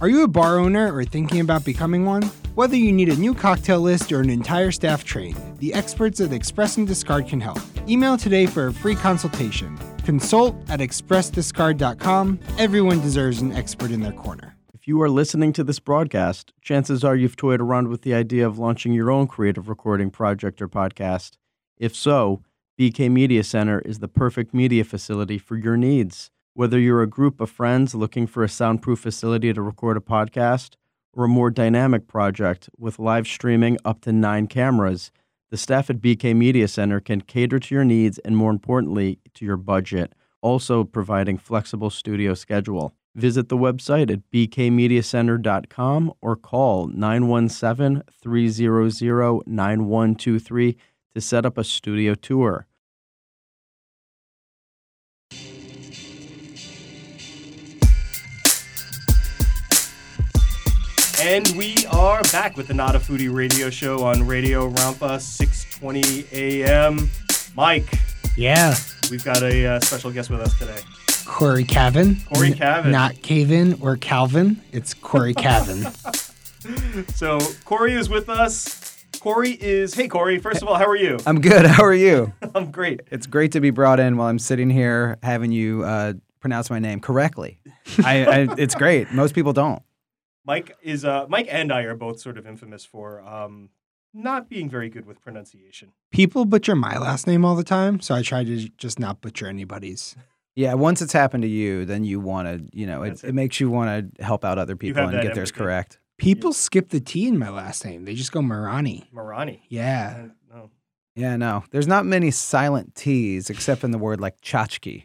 Are you a bar owner or thinking about becoming one? Whether you need a new cocktail list or an entire staff trained, the experts at Express and Discard can help. Email today for a free consultation. Consult at expressdiscard.com. Everyone deserves an expert in their corner. If you are listening to this broadcast, chances are you've toyed around with the idea of launching your own creative recording project or podcast. If so, BK Media Center is the perfect media facility for your needs. Whether you're a group of friends looking for a soundproof facility to record a podcast, or a more dynamic project with live streaming up to nine cameras, the staff at BK Media Center can cater to your needs and, more importantly, to your budget, also providing flexible studio schedule. Visit the website at bkmediacenter.com or call 917 300 9123 to set up a studio tour. And we are back with the Not a Foodie radio show on Radio Rampa, 620 AM. Mike, Yeah. we've got a uh, special guest with us today. Cory Cavin. Cory N- Cavin. Not Cavan or Calvin. It's Cory Cavin. [LAUGHS] So Cory is with us. Cory is, hey Cory, first of all, how are you? I'm good. How are you? [LAUGHS] I'm great. It's great to be brought in while I'm sitting here having you uh, pronounce my name correctly. I, I, [LAUGHS] it's great. Most people don't. Mike is, uh, Mike and I are both sort of infamous for um, not being very good with pronunciation. People butcher my last name all the time, so I try to just not butcher anybody's. Yeah, once it's happened to you, then you want to, you know, it, it. it makes you want to help out other people and that get theirs correct. People skip the T in my last name. They just go Marani. Marani. Yeah. No. Yeah, no, there's not many silent T's except in the word like tchotchke.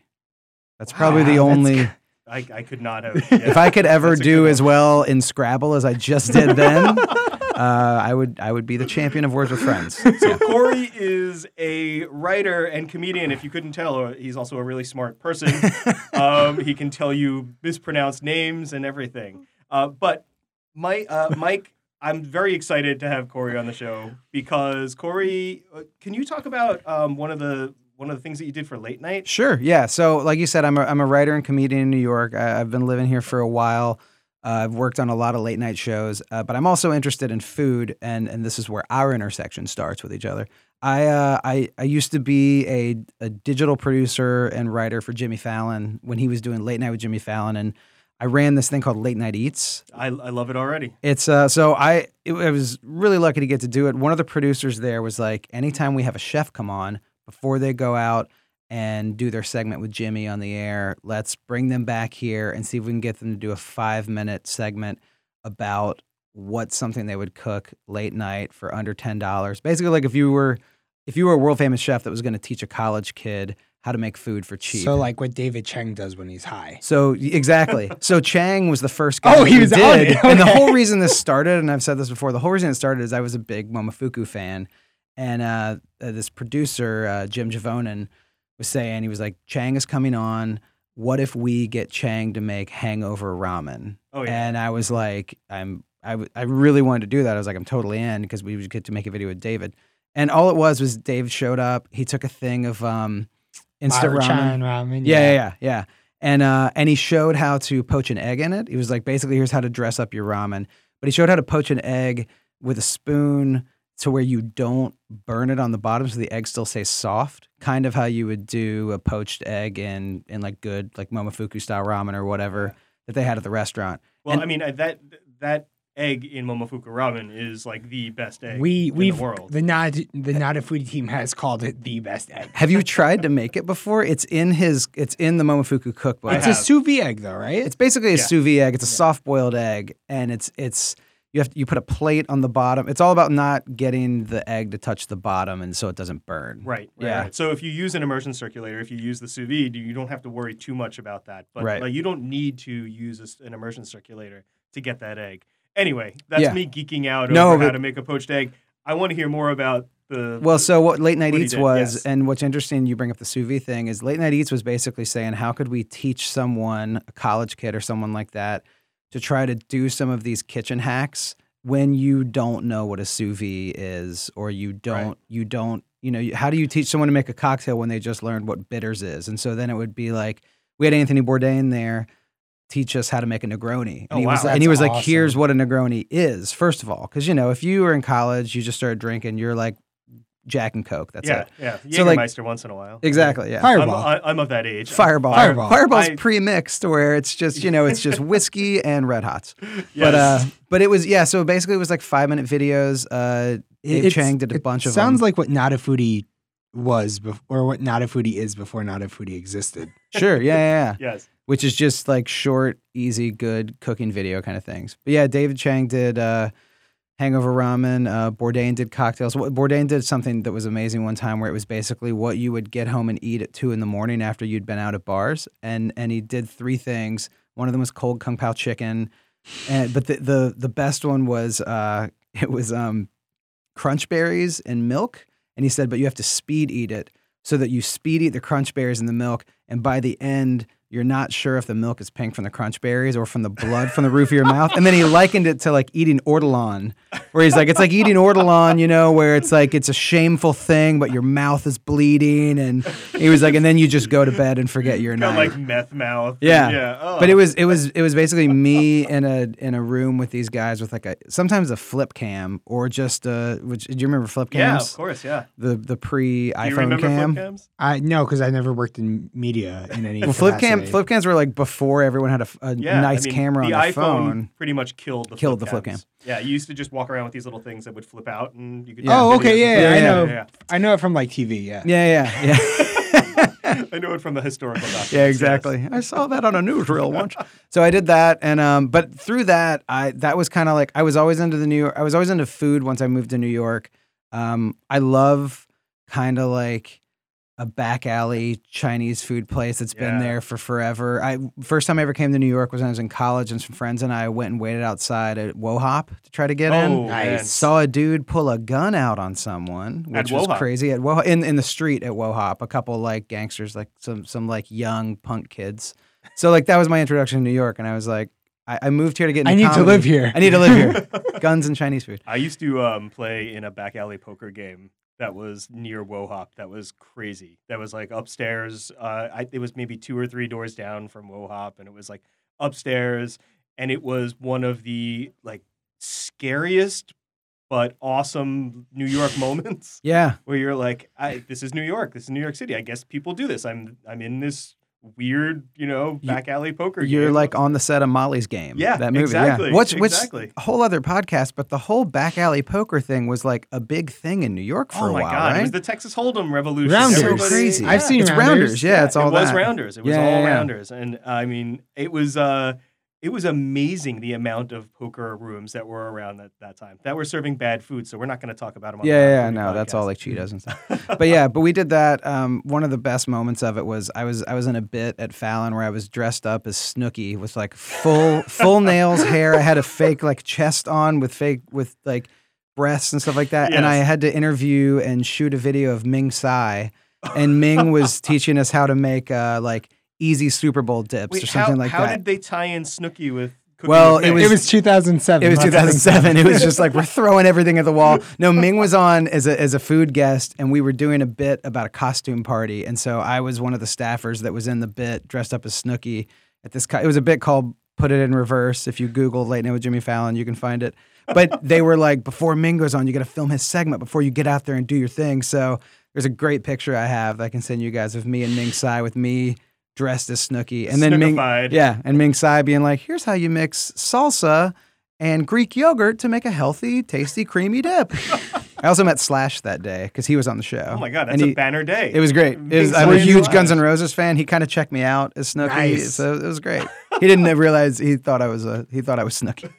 That's probably the Wow, that's only. g- I, I could not have. [LAUGHS] If I could ever do as one. well in Scrabble as I just did then, [LAUGHS] uh, I would I would be the champion of words with friends. So Cory is a writer and comedian. If you couldn't tell, he's also a really smart person. [LAUGHS] um, he can tell you mispronounced names and everything. Uh, but Mike, uh, Mike, I'm very excited to have Cory on the show because Cory, uh, can you talk about um, one of the one of the things that you did for late night? Sure. Yeah. So, like you said, I'm a, I'm a writer and comedian in New York. I, I've been living here for a while. Uh, I've worked on a lot of late night shows, uh, but I'm also interested in food, and and this is where our intersection starts with each other. I uh, I I used to be a a digital producer and writer for Jimmy Fallon when he was doing late night with Jimmy Fallon, and I ran this thing called Late Night Eats. I, I love it already. It's uh so I it, I was really lucky to get to do it. One of the producers there was like, anytime we have a chef come on before they go out and do their segment with Jimmy on the air, let's bring them back here and see if we can get them to do a five minute segment about what something they would cook late night for under ten dollars. Basically, like if you were if you were a world famous chef that was going to teach a college kid how to make food for cheap. So like what David Chang does when he's high. So exactly. [LAUGHS] So Chang was the first guy. Oh, that he we was on did. it. [LAUGHS] And the whole reason this started, and I've said this before, the whole reason it started is I was a big Momofuku fan, and uh, uh, this producer uh, Jim Javonen was saying he was like, Chang is coming on. What if we get Chang to make hangover ramen? Oh yeah. And I was like, I'm, I, w- I really wanted to do that. I was like, I'm totally in because we would get to make a video with David. And all it was was Dave showed up. He took a thing of um, instant ramen. ramen. Yeah, yeah, yeah, yeah. And uh, and he showed how to poach an egg in it. He was like, basically, here's how to dress up your ramen. But he showed how to poach an egg with a spoon to where you don't burn it on the bottom, so the egg still stays soft. Kind of how you would do a poached egg in in like good like Momofuku style ramen or whatever that they had at the restaurant. well, and- I mean that that egg in Momofuku ramen is like the best egg We in we've the world. the not the not a foodie team has called it the best egg. Have you tried to make it before? It's in his. It's in the Momofuku cookbook. I It's a sous vide egg though, right? It's basically a Yeah. sous vide egg. It's a soft boiled egg, and it's it's you have to, you put a plate on the bottom. It's all about not getting the egg to touch the bottom, and so it doesn't burn. Right. right, Yeah. right. So if you use an immersion circulator, if you use the sous vide, you don't have to worry too much about that. But Right. like, you don't need to use a s an immersion circulator to get that egg. Anyway, that's Yeah. me geeking out No, over how but- to make a poached egg. I want to hear more about the. Well, so what Late Night What Eats did, was, yes. and what's interesting, you bring up the sous vide thing, is Late Night Eats was basically saying, how could we teach someone, a college kid or someone like that, to try to do some of these kitchen hacks when you don't know what a sous vide is, or you don't, you don't, you know, how do you teach someone to make a cocktail when they just learned what bitters is? And so then it would be like, we had Anthony Bourdain there teach us how to make a Negroni. And Oh, he was, wow. and he was That's like, here's what a Negroni is, first of all. Because, you know, if you were in college, you just started drinking, you're like Jack and Coke. That's yeah, it. yeah. Yeah. So, like- Jägermeister once in a while. Exactly. Yeah. I'm, Fireball. I, I'm of that age. Fireball. Fireball. Fireball's I- pre-mixed where it's just, you know, it's just [LAUGHS] whiskey and red hots. Yes. But uh but it was yeah, so basically it was like 5-minute videos. Uh Dave It's- Chang did a it bunch of Sounds them. like what Not a Foodie was, bef- or what Not a Foodie is before Not a Foodie existed. [LAUGHS] Sure, yeah, yeah, yeah. yes. Which is just like short, easy, good cooking video kind of things. But yeah, David Chang did uh Hangover Ramen. Uh, Bourdain did cocktails. Bourdain did something that was amazing one time, where it was basically what you would get home and eat at two in the morning after you'd been out at bars, and and he did three things. One of them was cold kung pao chicken, and but the the the best one was uh, [LAUGHS] it was um, crunch berries and milk, and he said, but you have to speed eat it so that you speed eat the crunch berries and the milk, and by the end. You're not sure if the milk is pink from the crunch berries or from the blood from the roof of your mouth. And then he likened it to like eating ortolan, where he's like, it's like eating ortolan, you know, where it's like it's a shameful thing, but your mouth is bleeding. And he was like, and then you just go to bed and forget your Got night. like meth mouth. Yeah. Yeah. Oh. But it was it was it was basically me in a in a room with these guys with like a sometimes a flip cam or just uh which do you remember flip cams? Yeah, of course. Yeah. The the pre Do you iPhone remember cam. flip cams? I no, because I never worked in media in any. Well, flip cam capacity. flip cams were like before everyone had a Yeah. nice I mean, camera the on their iPhone phone. pretty much killed the Killed flip the flip cams. cam. Yeah, you used to just walk around with these little things that would flip out, and you could. Yeah. Oh, okay, videos. yeah, Yeah, I know. yeah. I know it from like TV. Yeah. Yeah, yeah, yeah. [LAUGHS] I know it from the historical [LAUGHS] documents. Yeah, yes. exactly. I saw that on a newsreel [LAUGHS] once. So I did that, and um, but through that, I that was kind of like I was always into the New York. I was always into food. Once I moved to New York, um, I love kind of like a back alley Chinese food place that's been there for forever. I first time I ever came to New York was when I was in college, and some friends and I went and waited outside at Wo Hop to try to get in. Oh, man. Nice. Saw a dude pull a gun out on someone, At which was Wo Hop? crazy. At Wo Hop, in in the street at Wo Hop, a couple like gangsters, like some some like young punk kids. So like that was my introduction to New York, and I was like, I, I moved here to get. Into I need to live here. I need to live here. [LAUGHS] Guns and Chinese food. I used to um, play in a back alley poker game that was near Wo Hop. That was crazy. That was like upstairs. Uh, I, it was maybe two or three doors down from Wo Hop, and it was like upstairs, and it was one of the like scariest but awesome New York moments [LAUGHS] Yeah, where you're like, I, "This is New York. This is New York City. I guess people do this. I'm I'm in this weird, you know, back alley poker." you're game. like on the set of Molly's Game. Yeah, that movie. exactly, Yeah. What's which exactly. a whole other podcast, but the whole back alley poker thing was like a big thing in New York for a while. Oh a my while, god! right? It was the Texas Hold'em revolution. Rounders. Everybody- crazy. I've seen it's Rounders. rounders. Yeah, it's all it was that. rounders. It was Yeah, all yeah, yeah. rounders, and I mean, it was uh, it was amazing the amount of poker rooms that were around at that time that were serving bad food. So we're not going to talk about them. On Yeah, the yeah, no, that's all like Cheetos and stuff. [LAUGHS] but yeah, but we did that. Um, one of the best moments of it was I was I was in a bit at Fallon where I was dressed up as Snooki with like full [LAUGHS] full nails, hair. I had a fake like chest on with fake with like breasts and stuff like that, and I had to interview and shoot a video of Ming Tsai, and Ming was [LAUGHS] teaching us how to make uh, like easy Super Bowl dips Wait, or something how, like how that. How did they tie in Snooki with? Well, it Ming? It was 2007. It was 2007. It was [LAUGHS] just like we're throwing everything at the wall. No, Ming was on as a as a food guest, and we were doing a bit about a costume party, and so I was one of the staffers that was in the bit, dressed up as Snooki at this. Co- it was a bit called "Put It in Reverse." If you Google "Late Night with Jimmy Fallon," you can find it. But they were like, before Ming goes on, you got to film his segment before you get out there and do your thing. So there's a great picture I have that I can send you guys of me and Ming Tsai with me dressed as Snooki, and then Ming, yeah, and Ming Tsai being like, "Here's how you mix salsa and Greek yogurt to make a healthy, tasty, creamy dip." [LAUGHS] I also met Slash that day because he was on the show. Oh my god, that's he- a banner day. It was great. It was, I'm a huge Slash. Guns N' Roses fan. He kind of checked me out as Snooki, Nice. so it was great. He didn't realize he thought I was a he thought I was Snooki.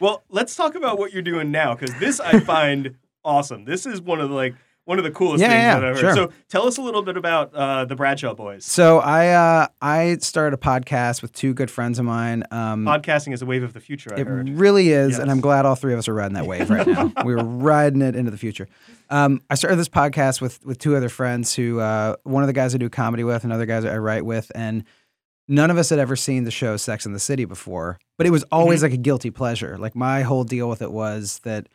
Well, let's talk about what you're doing now because this I find [LAUGHS] awesome. This is one of the like one of the coolest Yeah, things yeah, that I've heard. sure. So tell us a little bit about uh, the Bradshaw Boys. So I uh, I started a podcast with two good friends of mine. Um, Podcasting is a wave of the future. I It heard. really is, and I'm glad all three of us are riding that wave right now. [LAUGHS] we were riding it into the future. Um, I started this podcast with with two other friends who, uh, one of the guys I do comedy with, and another guys I write with, and none of us had ever seen the show Sex in the City before. But it was always like a guilty pleasure. Like my whole deal with it was that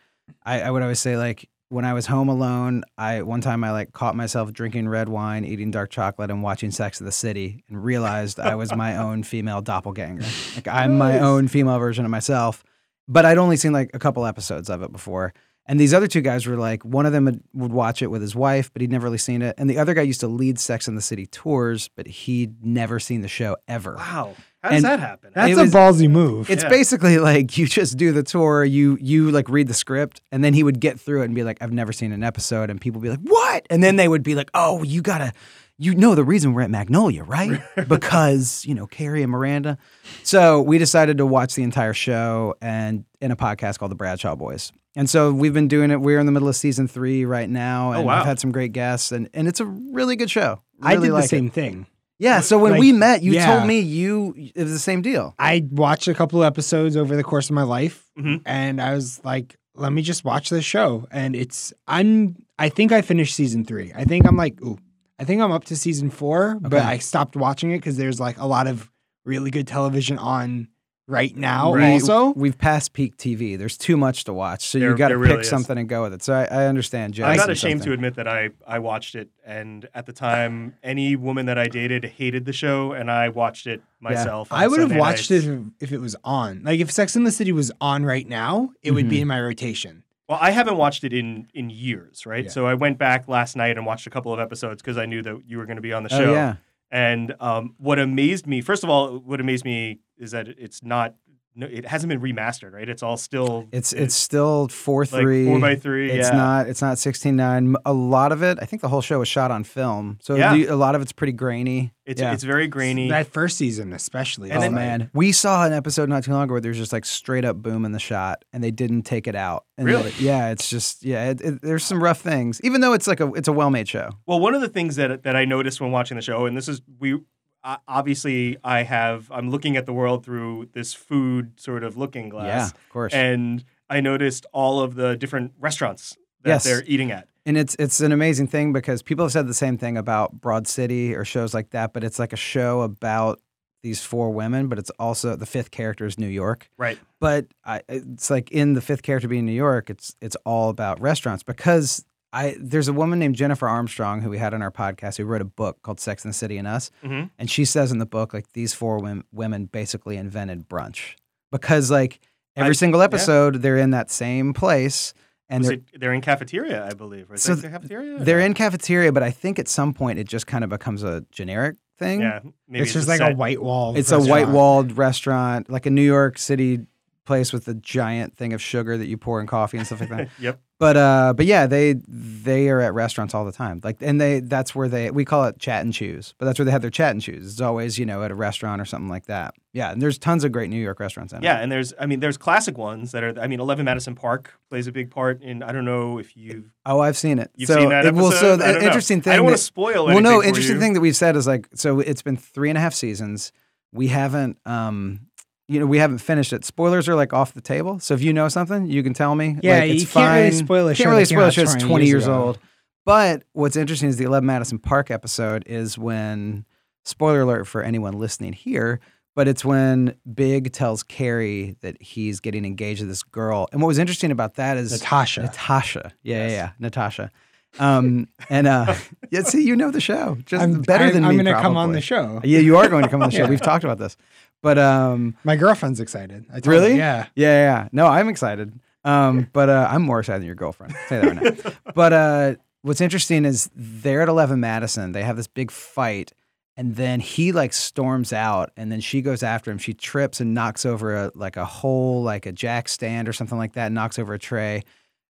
I, I would always say like when I was home alone, I one time I like caught myself drinking red wine, eating dark chocolate, and watching Sex of the City, and realized I was my own female doppelganger. Like I'm my own female version of myself. But I'd only seen like a couple episodes of it before. And these other two guys were like, one of them would, would watch it with his wife, but he'd never really seen it. And the other guy used to lead Sex in the City tours, but he'd never seen the show ever. Wow. How does And that happen? That's It a ballsy move. It's Yeah. basically like you just do the tour, you you like read the script, and then he would get through it and be like, "I've never seen an episode," and people would be like, "What?" And then they would be like, "Oh, you gotta, you know the reason we're at Magnolia, right? [LAUGHS] because you know Carrie and Miranda." So we decided to watch the entire show and in a podcast called the Bradshaw Boys. And so we've been doing it. We're in the middle of season three right now, oh, and Oh, wow. we've had some great guests, and and it's a really good show. I did like the same It. thing. Yeah. So when Like, we met, you yeah. told me you it was the same deal. I watched a couple of episodes over the course of my life, Mhm. and I was like, "Let me just watch this show." And it's I'm I think I finished season three. I think I'm like, ooh, I think I'm up to season four, but I stopped watching it because there's like a lot of really good television on right now. Right. Also, we've passed peak TV. There's too much to watch, so There- you got to pick really is. something and go with it. So I, I understand. Jess I'm not and ashamed to admit that I, I watched it, and at the time, any woman that I dated hated the show, and I watched it myself. on I would have watched nights. it if, if it was on. Like if Sex in the City was on right now, it would be Mhm. in my rotation. Well, I haven't watched it in in years, right? Yeah. So I went back last night and watched a couple of episodes because I knew that you were going to be on the Oh show. yeah, And um, what amazed me, first of all, what amazed me is that it's not, no, it hasn't been remastered, right? It's all still it's it's still four like three. four by three. It's yeah. not. It's not sixteen nine. A lot of it. I think the whole show was shot on film, so Yeah. the- a lot of it's pretty grainy. It's yeah. it's very grainy. That first season, especially. And oh then- man, we saw an episode not too long ago where there's just like straight up boom in the shot, and they didn't take it out. And Really? the- yeah, it's just yeah. It, it, there's some rough things, even though it's like a it's a well made show. Well, one of the things that that I noticed when watching the show, and this is we uh, obviously I have I'm looking at the world through this food sort of looking glass. Yeah, of course. and I noticed all of the different restaurants that Yes. they're eating at. And it's it's an amazing thing because people have said the same thing about Broad City or shows like that, but it's like a show about these four women, but it's also the fifth character is New York. Right. But I, it's like in the fifth character being New York, it's it's all about restaurants because I there's a woman named Jennifer Armstrong who we had on our podcast who wrote a book called Sex and the City and Us, Mhm. and she says in the book like these four women, women basically invented brunch because like every I- single yeah. episode they're in that same place and they're it, they're in cafeteria, I believe. Right? So So cafeteria. they're in cafeteria, but I think at some point it just kind of becomes a generic thing. Yeah, maybe it's just like a white wall. It's a white walled restaurant, like a New York City place with a giant thing of sugar that you pour in coffee and stuff like that. [LAUGHS] yep. But uh, but yeah, they they are at restaurants all the time. Like, and they that's where they we call it chat and choose, but that's where they have their chat and choose. It's always you know at a restaurant or something like that. Yeah, and there's tons of great New York restaurants in it. Yeah, and there's I mean there's classic ones that are I mean Eleven Madison Park plays a big part in I don't know if you've Oh, I've seen it. you've so, seen that episode. well, so the don't know. interesting thing. I don't want to spoil well, no, interesting you. thing that we've said is like, so it's been three and a half seasons. We haven't, um, you know, we haven't finished it. Spoilers are like off the table. So if you know something, you can tell me. Yeah, like, it's you can't really fine. spoil a show Can't really spoil a show. It's 20 years years old. But what's interesting is the Eleven Madison Park episode is when, spoiler alert for anyone listening here, but it's when Big tells Carrie that he's getting engaged to this girl. And what was interesting about that is Natasha. Natasha. Yeah, Yes. yeah, yeah, Natasha. Um, and uh, [LAUGHS] yeah, see, you know the show just I'm better I'm, than I'm me. gonna come on the show. Yeah, you are going to come on the [LAUGHS] show. Yeah. We've talked about this, but um, My girlfriend's excited. I Really? Her, yeah. yeah, yeah. No, I'm excited. Um, but uh, I'm more excited than your girlfriend. Say that right now. [LAUGHS] But uh, what's interesting is they're at Eleven Madison. They have this big fight, and then he like storms out, and then she goes after him. She trips and knocks over a like a whole like a jack stand or something like that. Knocks over a tray.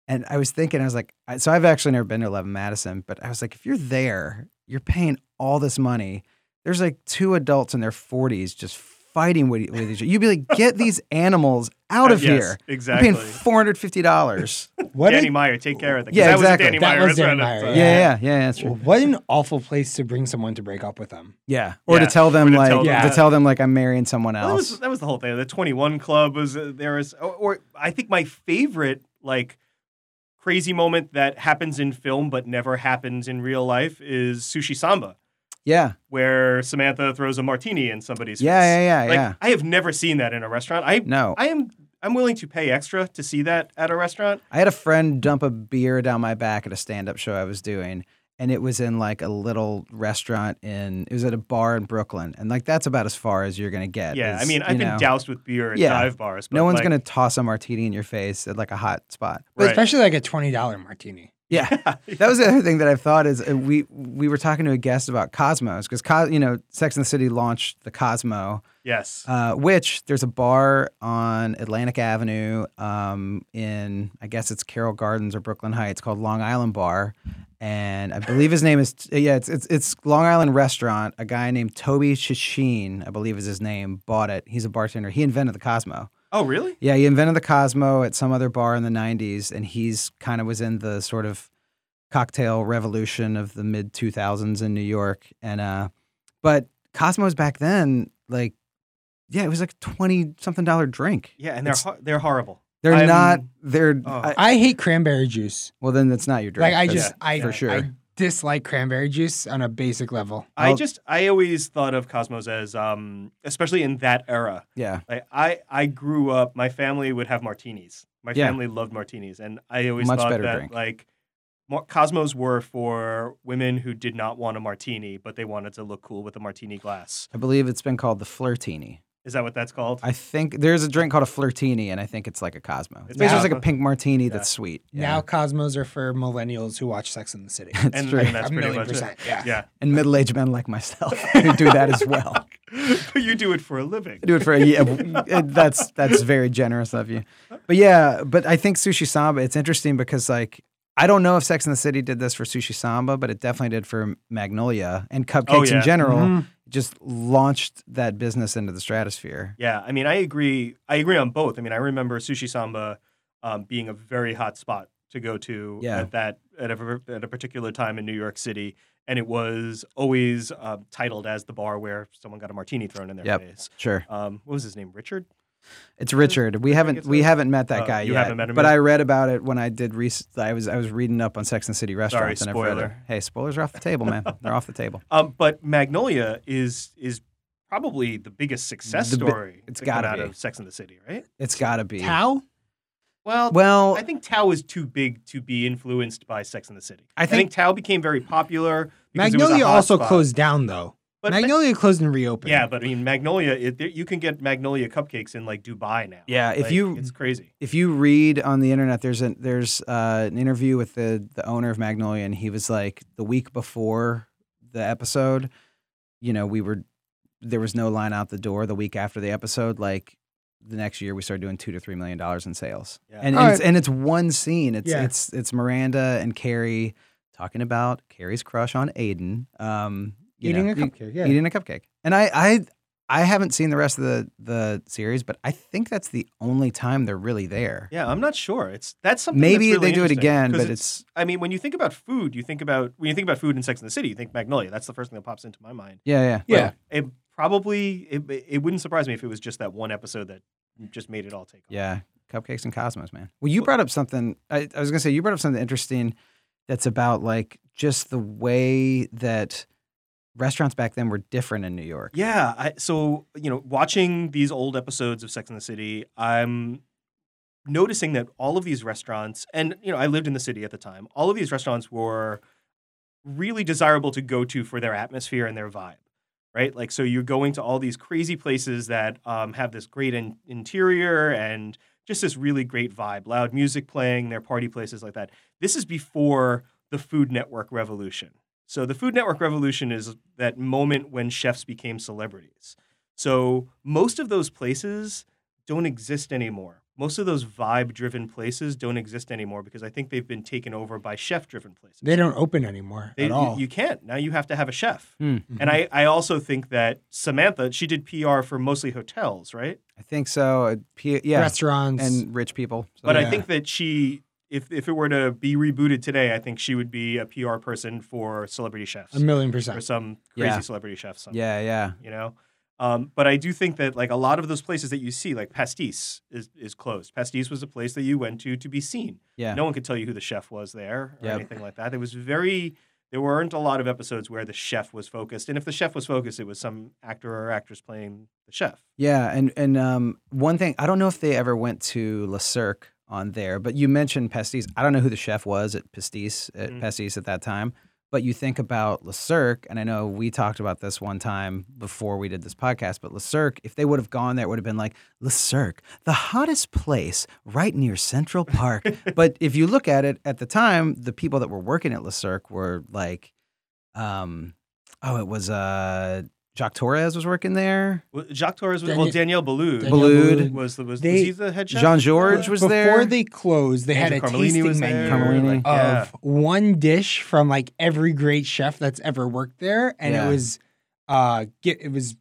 And I was thinking, I was like, so I've actually never been to Eleven Madison, but I was like, if you're there, you're paying all this money. There's like two adults in their 40s just fighting with, with each other. You'd be like, get these animals out of Yes, here. Exactly. I'm paying four hundred fifty dollars. [LAUGHS] What Danny a, Meyer, take care of that. 'cause Yeah, that exactly. was Danny That Meyer was Danny. Meyer, yeah, Yeah. yeah, yeah, that's true. what an awful place to bring someone to break up with them. Yeah, or Yeah, to tell them or to like tell them to tell them like I'm marrying someone Well, that else. was that was the whole thing. The Twenty One Club was uh, there was, or, or I think my favorite like crazy moment that happens in film but never happens in real life is Sushi Samba, yeah, where Samantha throws a martini in somebody's yeah, face. yeah, yeah, Like yeah. I have never seen that in a restaurant. I No, I am I'm willing to pay extra to see that at a restaurant. I had a friend dump a beer down my back at a stand-up show I was doing, and it was in like a little restaurant in. It was at a bar in Brooklyn, and like that's about as far as you're gonna get. Yeah, I mean, I've you been know, doused with beer at Yeah. dive bars. But No one's like, gonna toss a martini in your face at like a hot spot. But Right. especially like a twenty dollar martini. [LAUGHS] Yeah, that was the other thing that I thought is uh, we we were talking to a guest about Cosmos because Co- you know Sex and the City launched the Cosmo, Yes. uh, which there's a bar on Atlantic Avenue um, in I guess it's Carroll Gardens or Brooklyn Heights called Long Island Bar, and I believe his name is yeah it's it's, it's Long Island Restaurant. A guy named Toby Cecchini, I believe is his name, bought it. He's a bartender. He invented the Cosmo. Oh, really? Yeah, he invented the Cosmo at some other bar in the 90s, and he's kind of was in the sort of cocktail revolution of the mid 2000s in New York. And, uh, but Cosmos back then, like, yeah, it was like 20 something dollar drink. Yeah, and they're ho- they're horrible. They're I'm- not, they're, Oh. I- I hate cranberry juice. well, then that's not your drink. Like I That's- just I for sure. I dislike cranberry juice on a basic level. I I'll- just I always thought of Cosmos as um especially in that era. yeah. Like I I grew up my family would have martinis. My Yeah. family loved martinis and I always Much thought that drink. like Cosmos were for women who did not want a martini but they wanted to look cool with a martini glass. I believe it's been called the Flirtini. Is that what that's called? I think there's a drink called a Flirtini, and I think it's like a Cosmo. It's It's basically like a pink martini Yeah. that's sweet. Yeah. Now Cosmos are for millennials who watch Sex in the City. [LAUGHS] it's and, true. and that's a pretty million much percent. it. Yeah. Yeah. and middle-aged men like myself [LAUGHS] who do that as well. [LAUGHS] but you do it for a living. I do it for a year. That's that's very generous of you. But yeah, but I think Sushi Samba. It's interesting because like I don't know if Sex in the City did this for Sushi Samba, but it definitely did for Magnolia and cupcakes Oh, yeah. in general. Mm-hmm. Just launched that business into the stratosphere. Yeah, I mean, I agree. I agree on both. I mean, I remember Sushi Samba um, being a very hot spot to go to Yeah. at that at a, at a particular time in New York City, and it was always uh, titled as the bar where someone got a martini thrown in their Yep. face. Sure, Um, what was his name? Richard. It's Richard. We haven't we a- haven't met that Oh, guy you yet. haven't met him but yet? I read about it when I did. Rec- I was I was reading up on Sex and the City restaurants. and I've read Hey, spoilers are off the table, man. They're off the table. [LAUGHS] Um, but Magnolia is is probably the biggest success The bi- story. it's to come gotta out be. of Sex and the City, right? It's got to be. Tao? Well, Well, I think Tao is too big to be influenced by Sex and the City. I I think, think- Tao became very popular. because it was a Magnolia also spot. closed down though. But Magnolia closed and reopened. Yeah, but I mean, Magnolia, it, there- you can get Magnolia cupcakes in like Dubai now. Yeah, if Like, you- it's crazy. if you read on the internet, there's a there's uh, an interview with the the owner of Magnolia, and he was like, the week before the episode, you know, we were there was no line out the door. The week after the episode, like the next year, we started doing two to three million dollars in sales, Yeah. and All and it's, and it's one scene. It's Yeah. it's it's Miranda and Carrie talking about Carrie's crush on Aiden. Um, you eating know, a cupcake. Yeah. eating a cupcake. And I, I, I haven't seen the rest of the the series, but I think that's the only time they're really there. Yeah, I'm not sure. It's that's something. Maybe that's really they do it again, but it's, I mean, when you think about food, you think about when you think about food in Sex and the City, you think Magnolia. That's the first thing that pops into my mind. yeah, yeah, Yeah. It probably it, it wouldn't surprise me if it was just that one episode that just made it all take off. yeah. Cupcakes and Cosmos, man. Well, you brought up something. I, I was gonna say you brought up something interesting. That's about like just the way that restaurants back then were different in New York. Yeah. I, so you know, watching these old episodes of Sex and the City, I'm noticing that all of these restaurants, and you know, I lived in the city at the time. All of these restaurants were really desirable to go to for their atmosphere and their vibe. Right, like so, you're going to all these crazy places that um, have this great in- interior and just this really great vibe, loud music playing, their party places like that. This is before the Food Network revolution. So the Food Network revolution is that moment when chefs became celebrities. So most of those places don't exist anymore. Most of those vibe driven places don't exist anymore because I think they've been taken over by chef driven places. They don't open anymore They- at all. You, you can't. Now you have to have a chef. Hmm. And I, I also think that Samantha, she did PR for mostly hotels, right? I think so. Uh, P- yeah, Restaurants. and rich people. So, But I think that she, if, if it were to be rebooted today, I think she would be a PR person for celebrity chefs a million percent. or percent. some crazy Yeah. celebrity chefs. someday, yeah, yeah. You know? Um, but I do think that like a lot of those places that you see, like Pastis is, is closed. Pastis was a place that you went to to be seen. Yeah. No one could tell you who the chef was there or Yep. anything like that. It was very, there weren't a lot of episodes where the chef was focused, and if the chef was focused, it was some actor or actress playing the chef. Yeah, and and um, one thing I don't know if they ever went to Le Cirque on there, but you mentioned Pastis. I don't know who the chef was at Pastis at Mm. Pastis at that time, but you think about Le Cirque, and I know we talked about this one time before we did this podcast. But Le Cirque, if they would have gone there, it would have been like Le Cirque, the hottest place right near Central Park. [LAUGHS] but if you look at it at the time, the people that were working at Le Cirque were like, um, oh, it was uh, Jacques Torres was working there. Well, Jacques Torres was well, Daniel- Danielle Ballou Daniel Boulud. Boulud. was the, was, They- was he the head chef? Jean-Georges was Before there. Before they closed, they had a Andrew Carmellini tasting menu. Carmellini. Like, yeah. of one dish from like every great chef that's ever worked there, and Yeah. it was uh gi- it was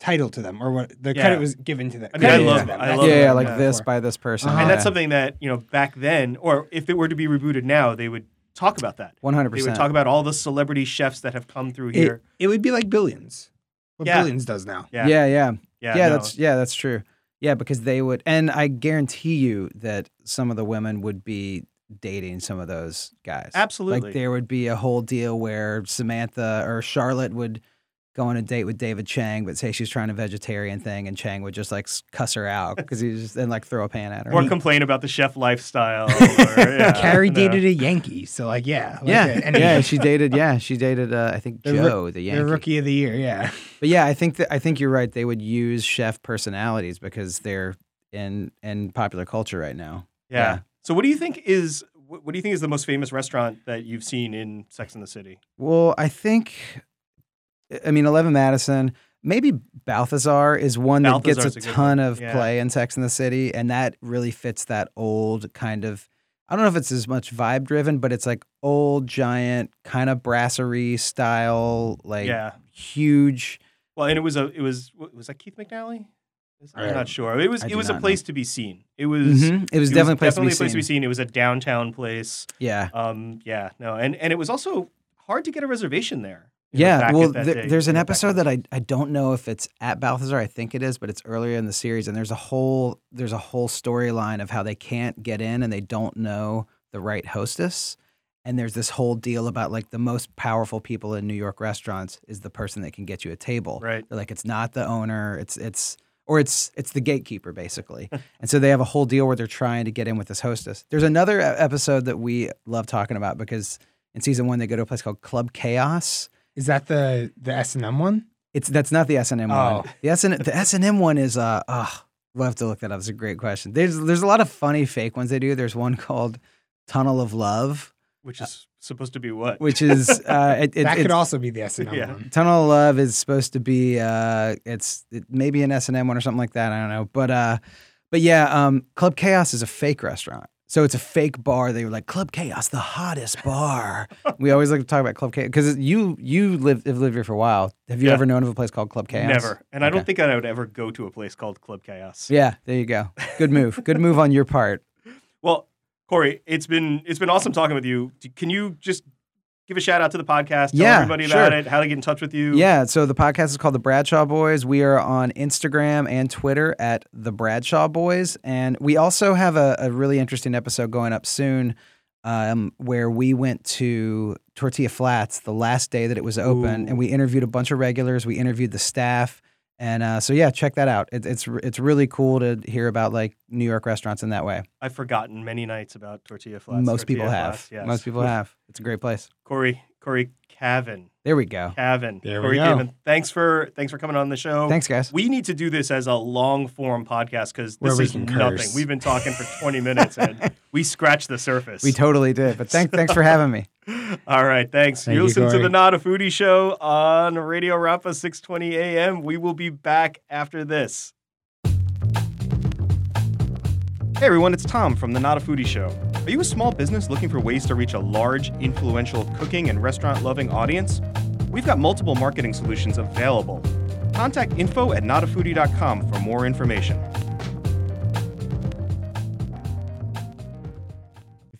titled to them or what the Yeah. credit was given to them. I mean, I love them. I love yeah, what yeah, like going this by this person. Uh-huh. and that's something that you know back then, or if it were to be rebooted now, they would talk about that. One hundred They would talk about all the celebrity chefs that have come through It, here. it would be like Billions. What Yeah. Billions does now. Yeah, Yeah, yeah, yeah, yeah. no. that's yeah, that's true. Yeah, because they would, and I guarantee you that some of the women would be dating some of those guys. absolutely. Like there would be a whole deal where Samantha or Charlotte would go on a date with David Chang, but say she's trying a vegetarian thing, and Chang would just like cuss her out because he just and like throw a pan at her. or complain about the chef lifestyle. [LAUGHS] Or, yeah, Carrie no. dated a Yankee, so like yeah, like, yeah, uh, and yeah. She [LAUGHS] dated. Yeah, she dated. Uh, I think The Joe, the the Yankee. rookie of the year. Yeah, But yeah, I think that I think you're right. They would use chef personalities because they're in in popular culture right now. Yeah. Yeah. So, what do you think is what what do you think is the most famous restaurant that you've seen in Sex and the City? Well, I think, I mean, Eleven Madison. Maybe Balthazar is one that gets a a ton of Yeah. play in Sex and the City, and that really fits that old kind of. I don't know if it's as much vibe driven, but it's like old, giant, kind of brasserie style, like yeah. huge. Well, and it was a it was what- was that Keith McNally? I'm not sure. It was I it was a not place to be seen. It was Mhm. It was definitely a place to be definitely a place to be seen. seen. It was a downtown place. Yeah, Um, yeah, no, and and it was also hard to get a reservation there. Yeah, well, at that there- day, there's an you know, back episode that I I don't know if it's at Balthazar. I think it is, but it's earlier in the series, and there's a whole there's a whole storyline of how they can't get in and they don't know the right hostess. And there's this whole deal about like the most powerful people in New York restaurants is the person that can get you a table. right. They're like it's not the owner, it's it's or it's it's the gatekeeper basically. [LAUGHS] and so they have a whole deal where they're trying to get in with this hostess. There's another episode that we love talking about because in season 1 they go to a place called Club Chaos. Is that the the S and M one? It's that's not the S and M Oh. one. The S and the S and M one is uh oh, we'll have to look that up. It's a great question. There's there's a lot of funny fake ones they do. There's one called Tunnel of Love, Which is supposed to be what? which is [LAUGHS] uh it, it, that could also be the S and M Yeah. one. Tunnel of Love is supposed to be uh it's it, maybe an S and M one or something like that. I don't know, but uh but yeah, um Club Chaos is a fake restaurant. So it's a fake bar. They were like Club Chaos, the hottest bar. we always like to talk about Club Chaos because you you live have lived here for a while. Have you Yeah. ever known of a place called Club Chaos? Never. And I don't think I would ever go to a place called Club Chaos. Yeah, there you go. Good move. Good move on your part. [LAUGHS] Well, Cory, it's been it's been awesome talking with you. Can you just give a shout out to the podcast? Tell Yeah, everybody about sure. it, how to get in touch with you. Yeah, so the podcast is called The Bradshaw Boys. We are on Instagram and Twitter at The Bradshaw Boys. And we also have a, a really interesting episode going up soon um, where we went to Tortilla Flats the last day that it was open Ooh. and we interviewed a bunch of regulars. We interviewed the staff. And uh, so, yeah, check that out. It, it's it's really cool to hear about like New York restaurants in that way. I've forgotten many nights about Tortilla Flats. Most people have. Flats, yes. Most people [LAUGHS] have. It's a great place. Cory, Cory Cavin. There we go. Cavin. There we go. Cavin. Thanks for thanks for coming on the show. Thanks, guys. We need to do this as a long form podcast because Where this we is can nothing. curse. We've been talking for 20 minutes and [LAUGHS] we scratched the surface. We totally did. But thank, thanks for having me. [LAUGHS] All right, thanks. Thank you listen to the Not a Foodie Show on Radio Rampa 620 AM. We will be back after this. Hey everyone, it's Tom from the Not a Foodie Show. Are you a small business looking for ways to reach a large, influential cooking and restaurant loving audience? We've got multiple marketing solutions available. Contact info at notafoodie.com for more information.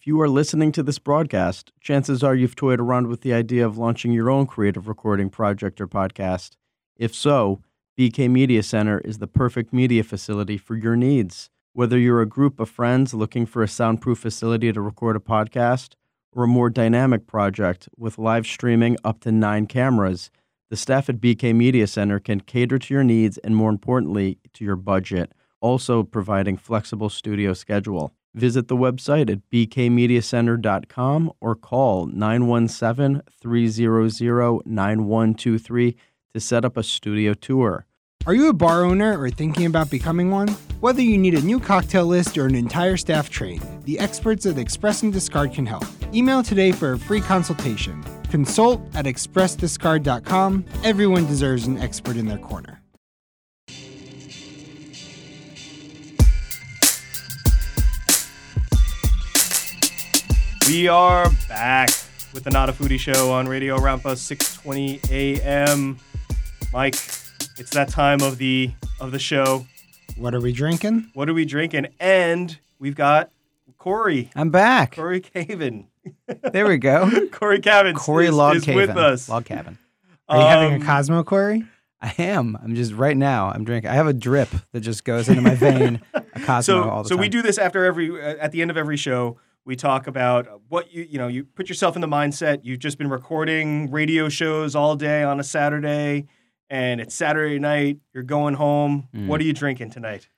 You are listening to this broadcast, chances are you've toyed around with the idea of launching your own creative recording project or podcast. If so, BK Media Center is the perfect media facility for your needs. Whether you're a group of friends looking for a soundproof facility to record a podcast, or a more dynamic project with live streaming up to nine cameras, the staff at BK Media Center can cater to your needs and, more importantly, to your budget, also providing flexible studio schedule. Visit the website at bkmediacenter.com or call 917 300 9123 to set up a studio tour. Are you a bar owner or thinking about becoming one? Whether you need a new cocktail list or an entire staff trained, the experts at Express and Discard can help. Email today for a free consultation. Consult at expressdiscard.com. Everyone deserves an expert in their corner. We are back with the Not a Foodie Show on Radio Rampa 620 AM. Mike, it's that time of the of the show. What are we drinking? What are we drinking? And we've got Cory, I'm back. Cory Cavin. There we go. [LAUGHS] Cory Cavins Cory is, Log is Cabin. with us. Log Cabin. Are you having Um, a Cosmo Cory? I am. I'm just right now. I'm drinking. I have a drip that just goes into my [LAUGHS] vein. A Cosmo so all the time. so time. we do this after every uh, at the end of every show we talk about what you you know you put yourself in the mindset you've just been recording radio shows all day on a saturday and it's saturday night you're going home Mm. what are you drinking tonight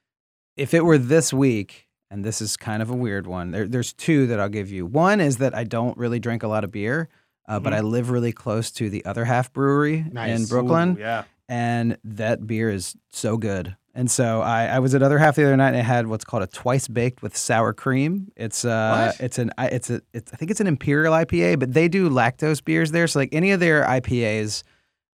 if it were this week, and this is kind of a weird one, there, there's two that I'll give you. One is that I don't really drink a lot of beer, uh, but Mhm. I live really close to the other half brewery in Brooklyn, Ooh, yeah and that beer is so good. And so I, I was at other half the other night and I had what's called a twice baked with sour cream. It's uh What? it's an it's a it's, I think it's an imperial IPA, but they do lactose beers there. So like any of their IPAs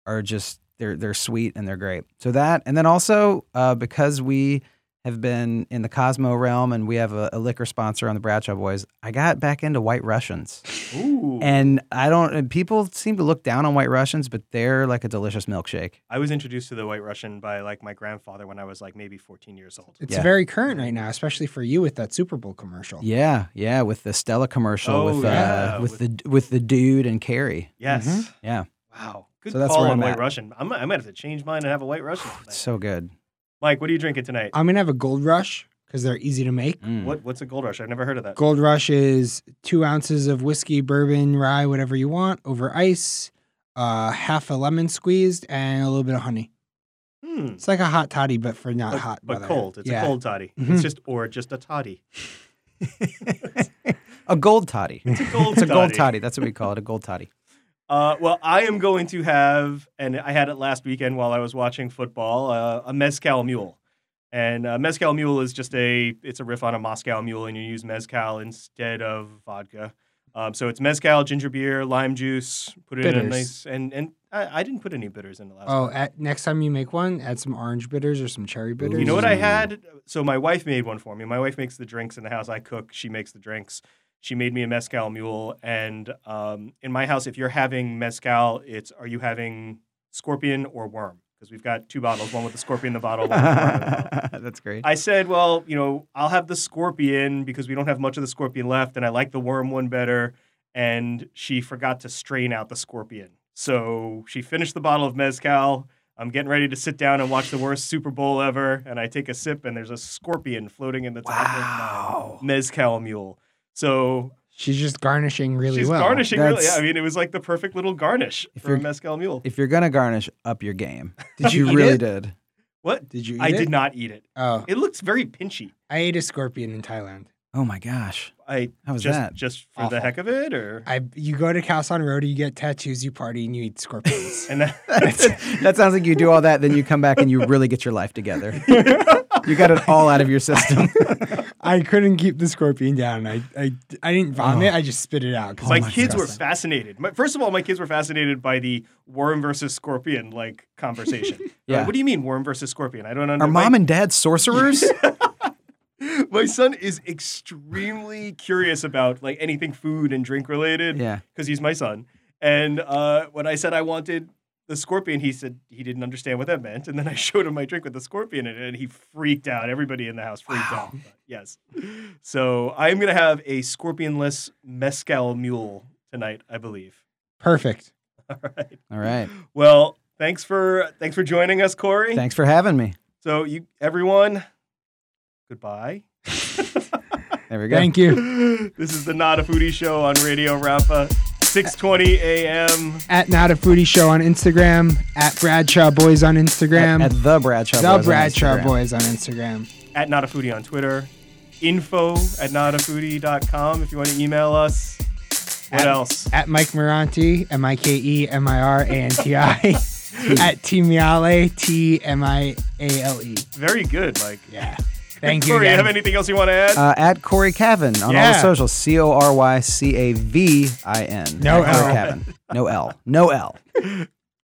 are just they're they're sweet and they're great. So that and then also uh, because we have been in the Cosmo realm and we have a, a liquor sponsor on the Bradshaw Boys, I got back into White Russians. Ooh. And I don't and people seem to look down on White Russians, but they're like a delicious milkshake. i was introduced to the white russian by like my grandfather when i was like maybe 14 years old It's Yeah. very current right now, especially for you with that Super Bowl commercial. Yeah, yeah, with the Stella commercial Oh, with yeah, uh, with, with- the with the dude and Carrie. yes Mhm. Yeah, wow good So call where on I'm white at. russian I'm, i might have to change mine and have a white russian tonight. it's so good. Mike what are you drinking tonight I'm gonna have a Gold Rush because they're easy to make. Mm. what, what's a gold rush i've never heard of that Gold Rush is two ounces of whiskey, bourbon, rye, whatever you want, over ice, uh, half a lemon squeezed, and a little bit of honey. hmm. It's like a hot toddy, but for not but, hot. but weather. cold. It's Yeah. a cold toddy. Mhm. It's just or just a toddy. [LAUGHS] a gold toddy. It's a gold It's a gold toddy. That's what we call it, a gold toddy. Uh, well, I am going to have, and I had it last weekend while I was watching football, uh, a mezcal mule. And uh, mezcal mule is just a, it's a riff on a Moscow mule, and you use mezcal instead of vodka. Um, so it's mezcal, ginger beer, lime juice. Put it in a nice, and and I, I didn't put any bitters in the last. Oh, one. at, next time you make one, add some orange bitters or some cherry bitters. You know what I had? So my wife made one for me. My wife makes the drinks in the house. I cook. She makes the drinks. She made me a mezcal mule. And um, in my house, if you're having mezcal, it's are you having scorpion or worm? Because we've got two bottles, one with the scorpion in the bottle, one with the worm in the bottle. That's great. I said, well, you know, I'll have the scorpion because we don't have much of the scorpion left, and I like the worm one better. And she forgot to strain out the scorpion. So she finished the bottle of mezcal. I'm getting ready to sit down and watch the worst Super Bowl ever, and I take a sip, and there's a scorpion floating in the top Wow. of my mezcal mule. So She's just garnishing really she's well. She's garnishing really. Yeah, I mean, it was like the perfect little garnish If for a you're- mezcal mule. If you're gonna garnish, up your game. [LAUGHS] Did you, you really it? did. What? Did you? Eat I it? did not eat it. Oh, It looks very pinchy. I ate a scorpion in Thailand. Oh my gosh. I How was just that? just for the heck of it, or I you go to Khaosan Road, you get tattoos, you party, and you eat scorpions. and that, [LAUGHS] [LAUGHS] that sounds like you do all that, then you come back and you really get your life together. You got it all out of your system. [LAUGHS] I couldn't keep the scorpion down. I I, I didn't vomit. Oh. I just spit it out. 'cause my my kids were fascinated. My, first of all, my kids were fascinated by the worm versus scorpion like conversation. [LAUGHS] Yeah. Like, what do you mean worm versus scorpion? I don't understand. Are understand. mom and dad sorcerers? [LAUGHS] my son is extremely curious about like anything food and drink related. yeah. because he's my son. And uh, when I said I wanted the scorpion, he said he didn't understand what that meant. And then I [LAUGHS] showed him my drink with the scorpion in it, and he freaked out. Everybody in the house freaked out. But yes. So I'm gonna have a scorpionless mezcal mule tonight, I believe. perfect. [LAUGHS] All right. All right. Well, thanks for thanks for joining us, Cory. Thanks for having me. So you everyone, goodbye. [LAUGHS] There we go. Thank you. this is the Not a Foodie Show on Radio Rampa, 6:20 a.m. At Not a Foodie Show on Instagram. At Bradshaw Boys on Instagram. At, at the Bradshaw the Boys on Bradshaw Instagram. Boys on Instagram. at Not a Foodie on Twitter. Info at notafoodie.com if you want to email us. What At- else? At Mike Miranti, M I K E M I R A N T I. [LAUGHS] At T Miale, T M I A L E. Very good, Mike. Yeah. Thank you. Cory, you again. have anything else you want to add? Uh, at Cory Cavin on all the socials. C O R Y C A V I N. No At Cory L. Cavan. No L. No L. [LAUGHS]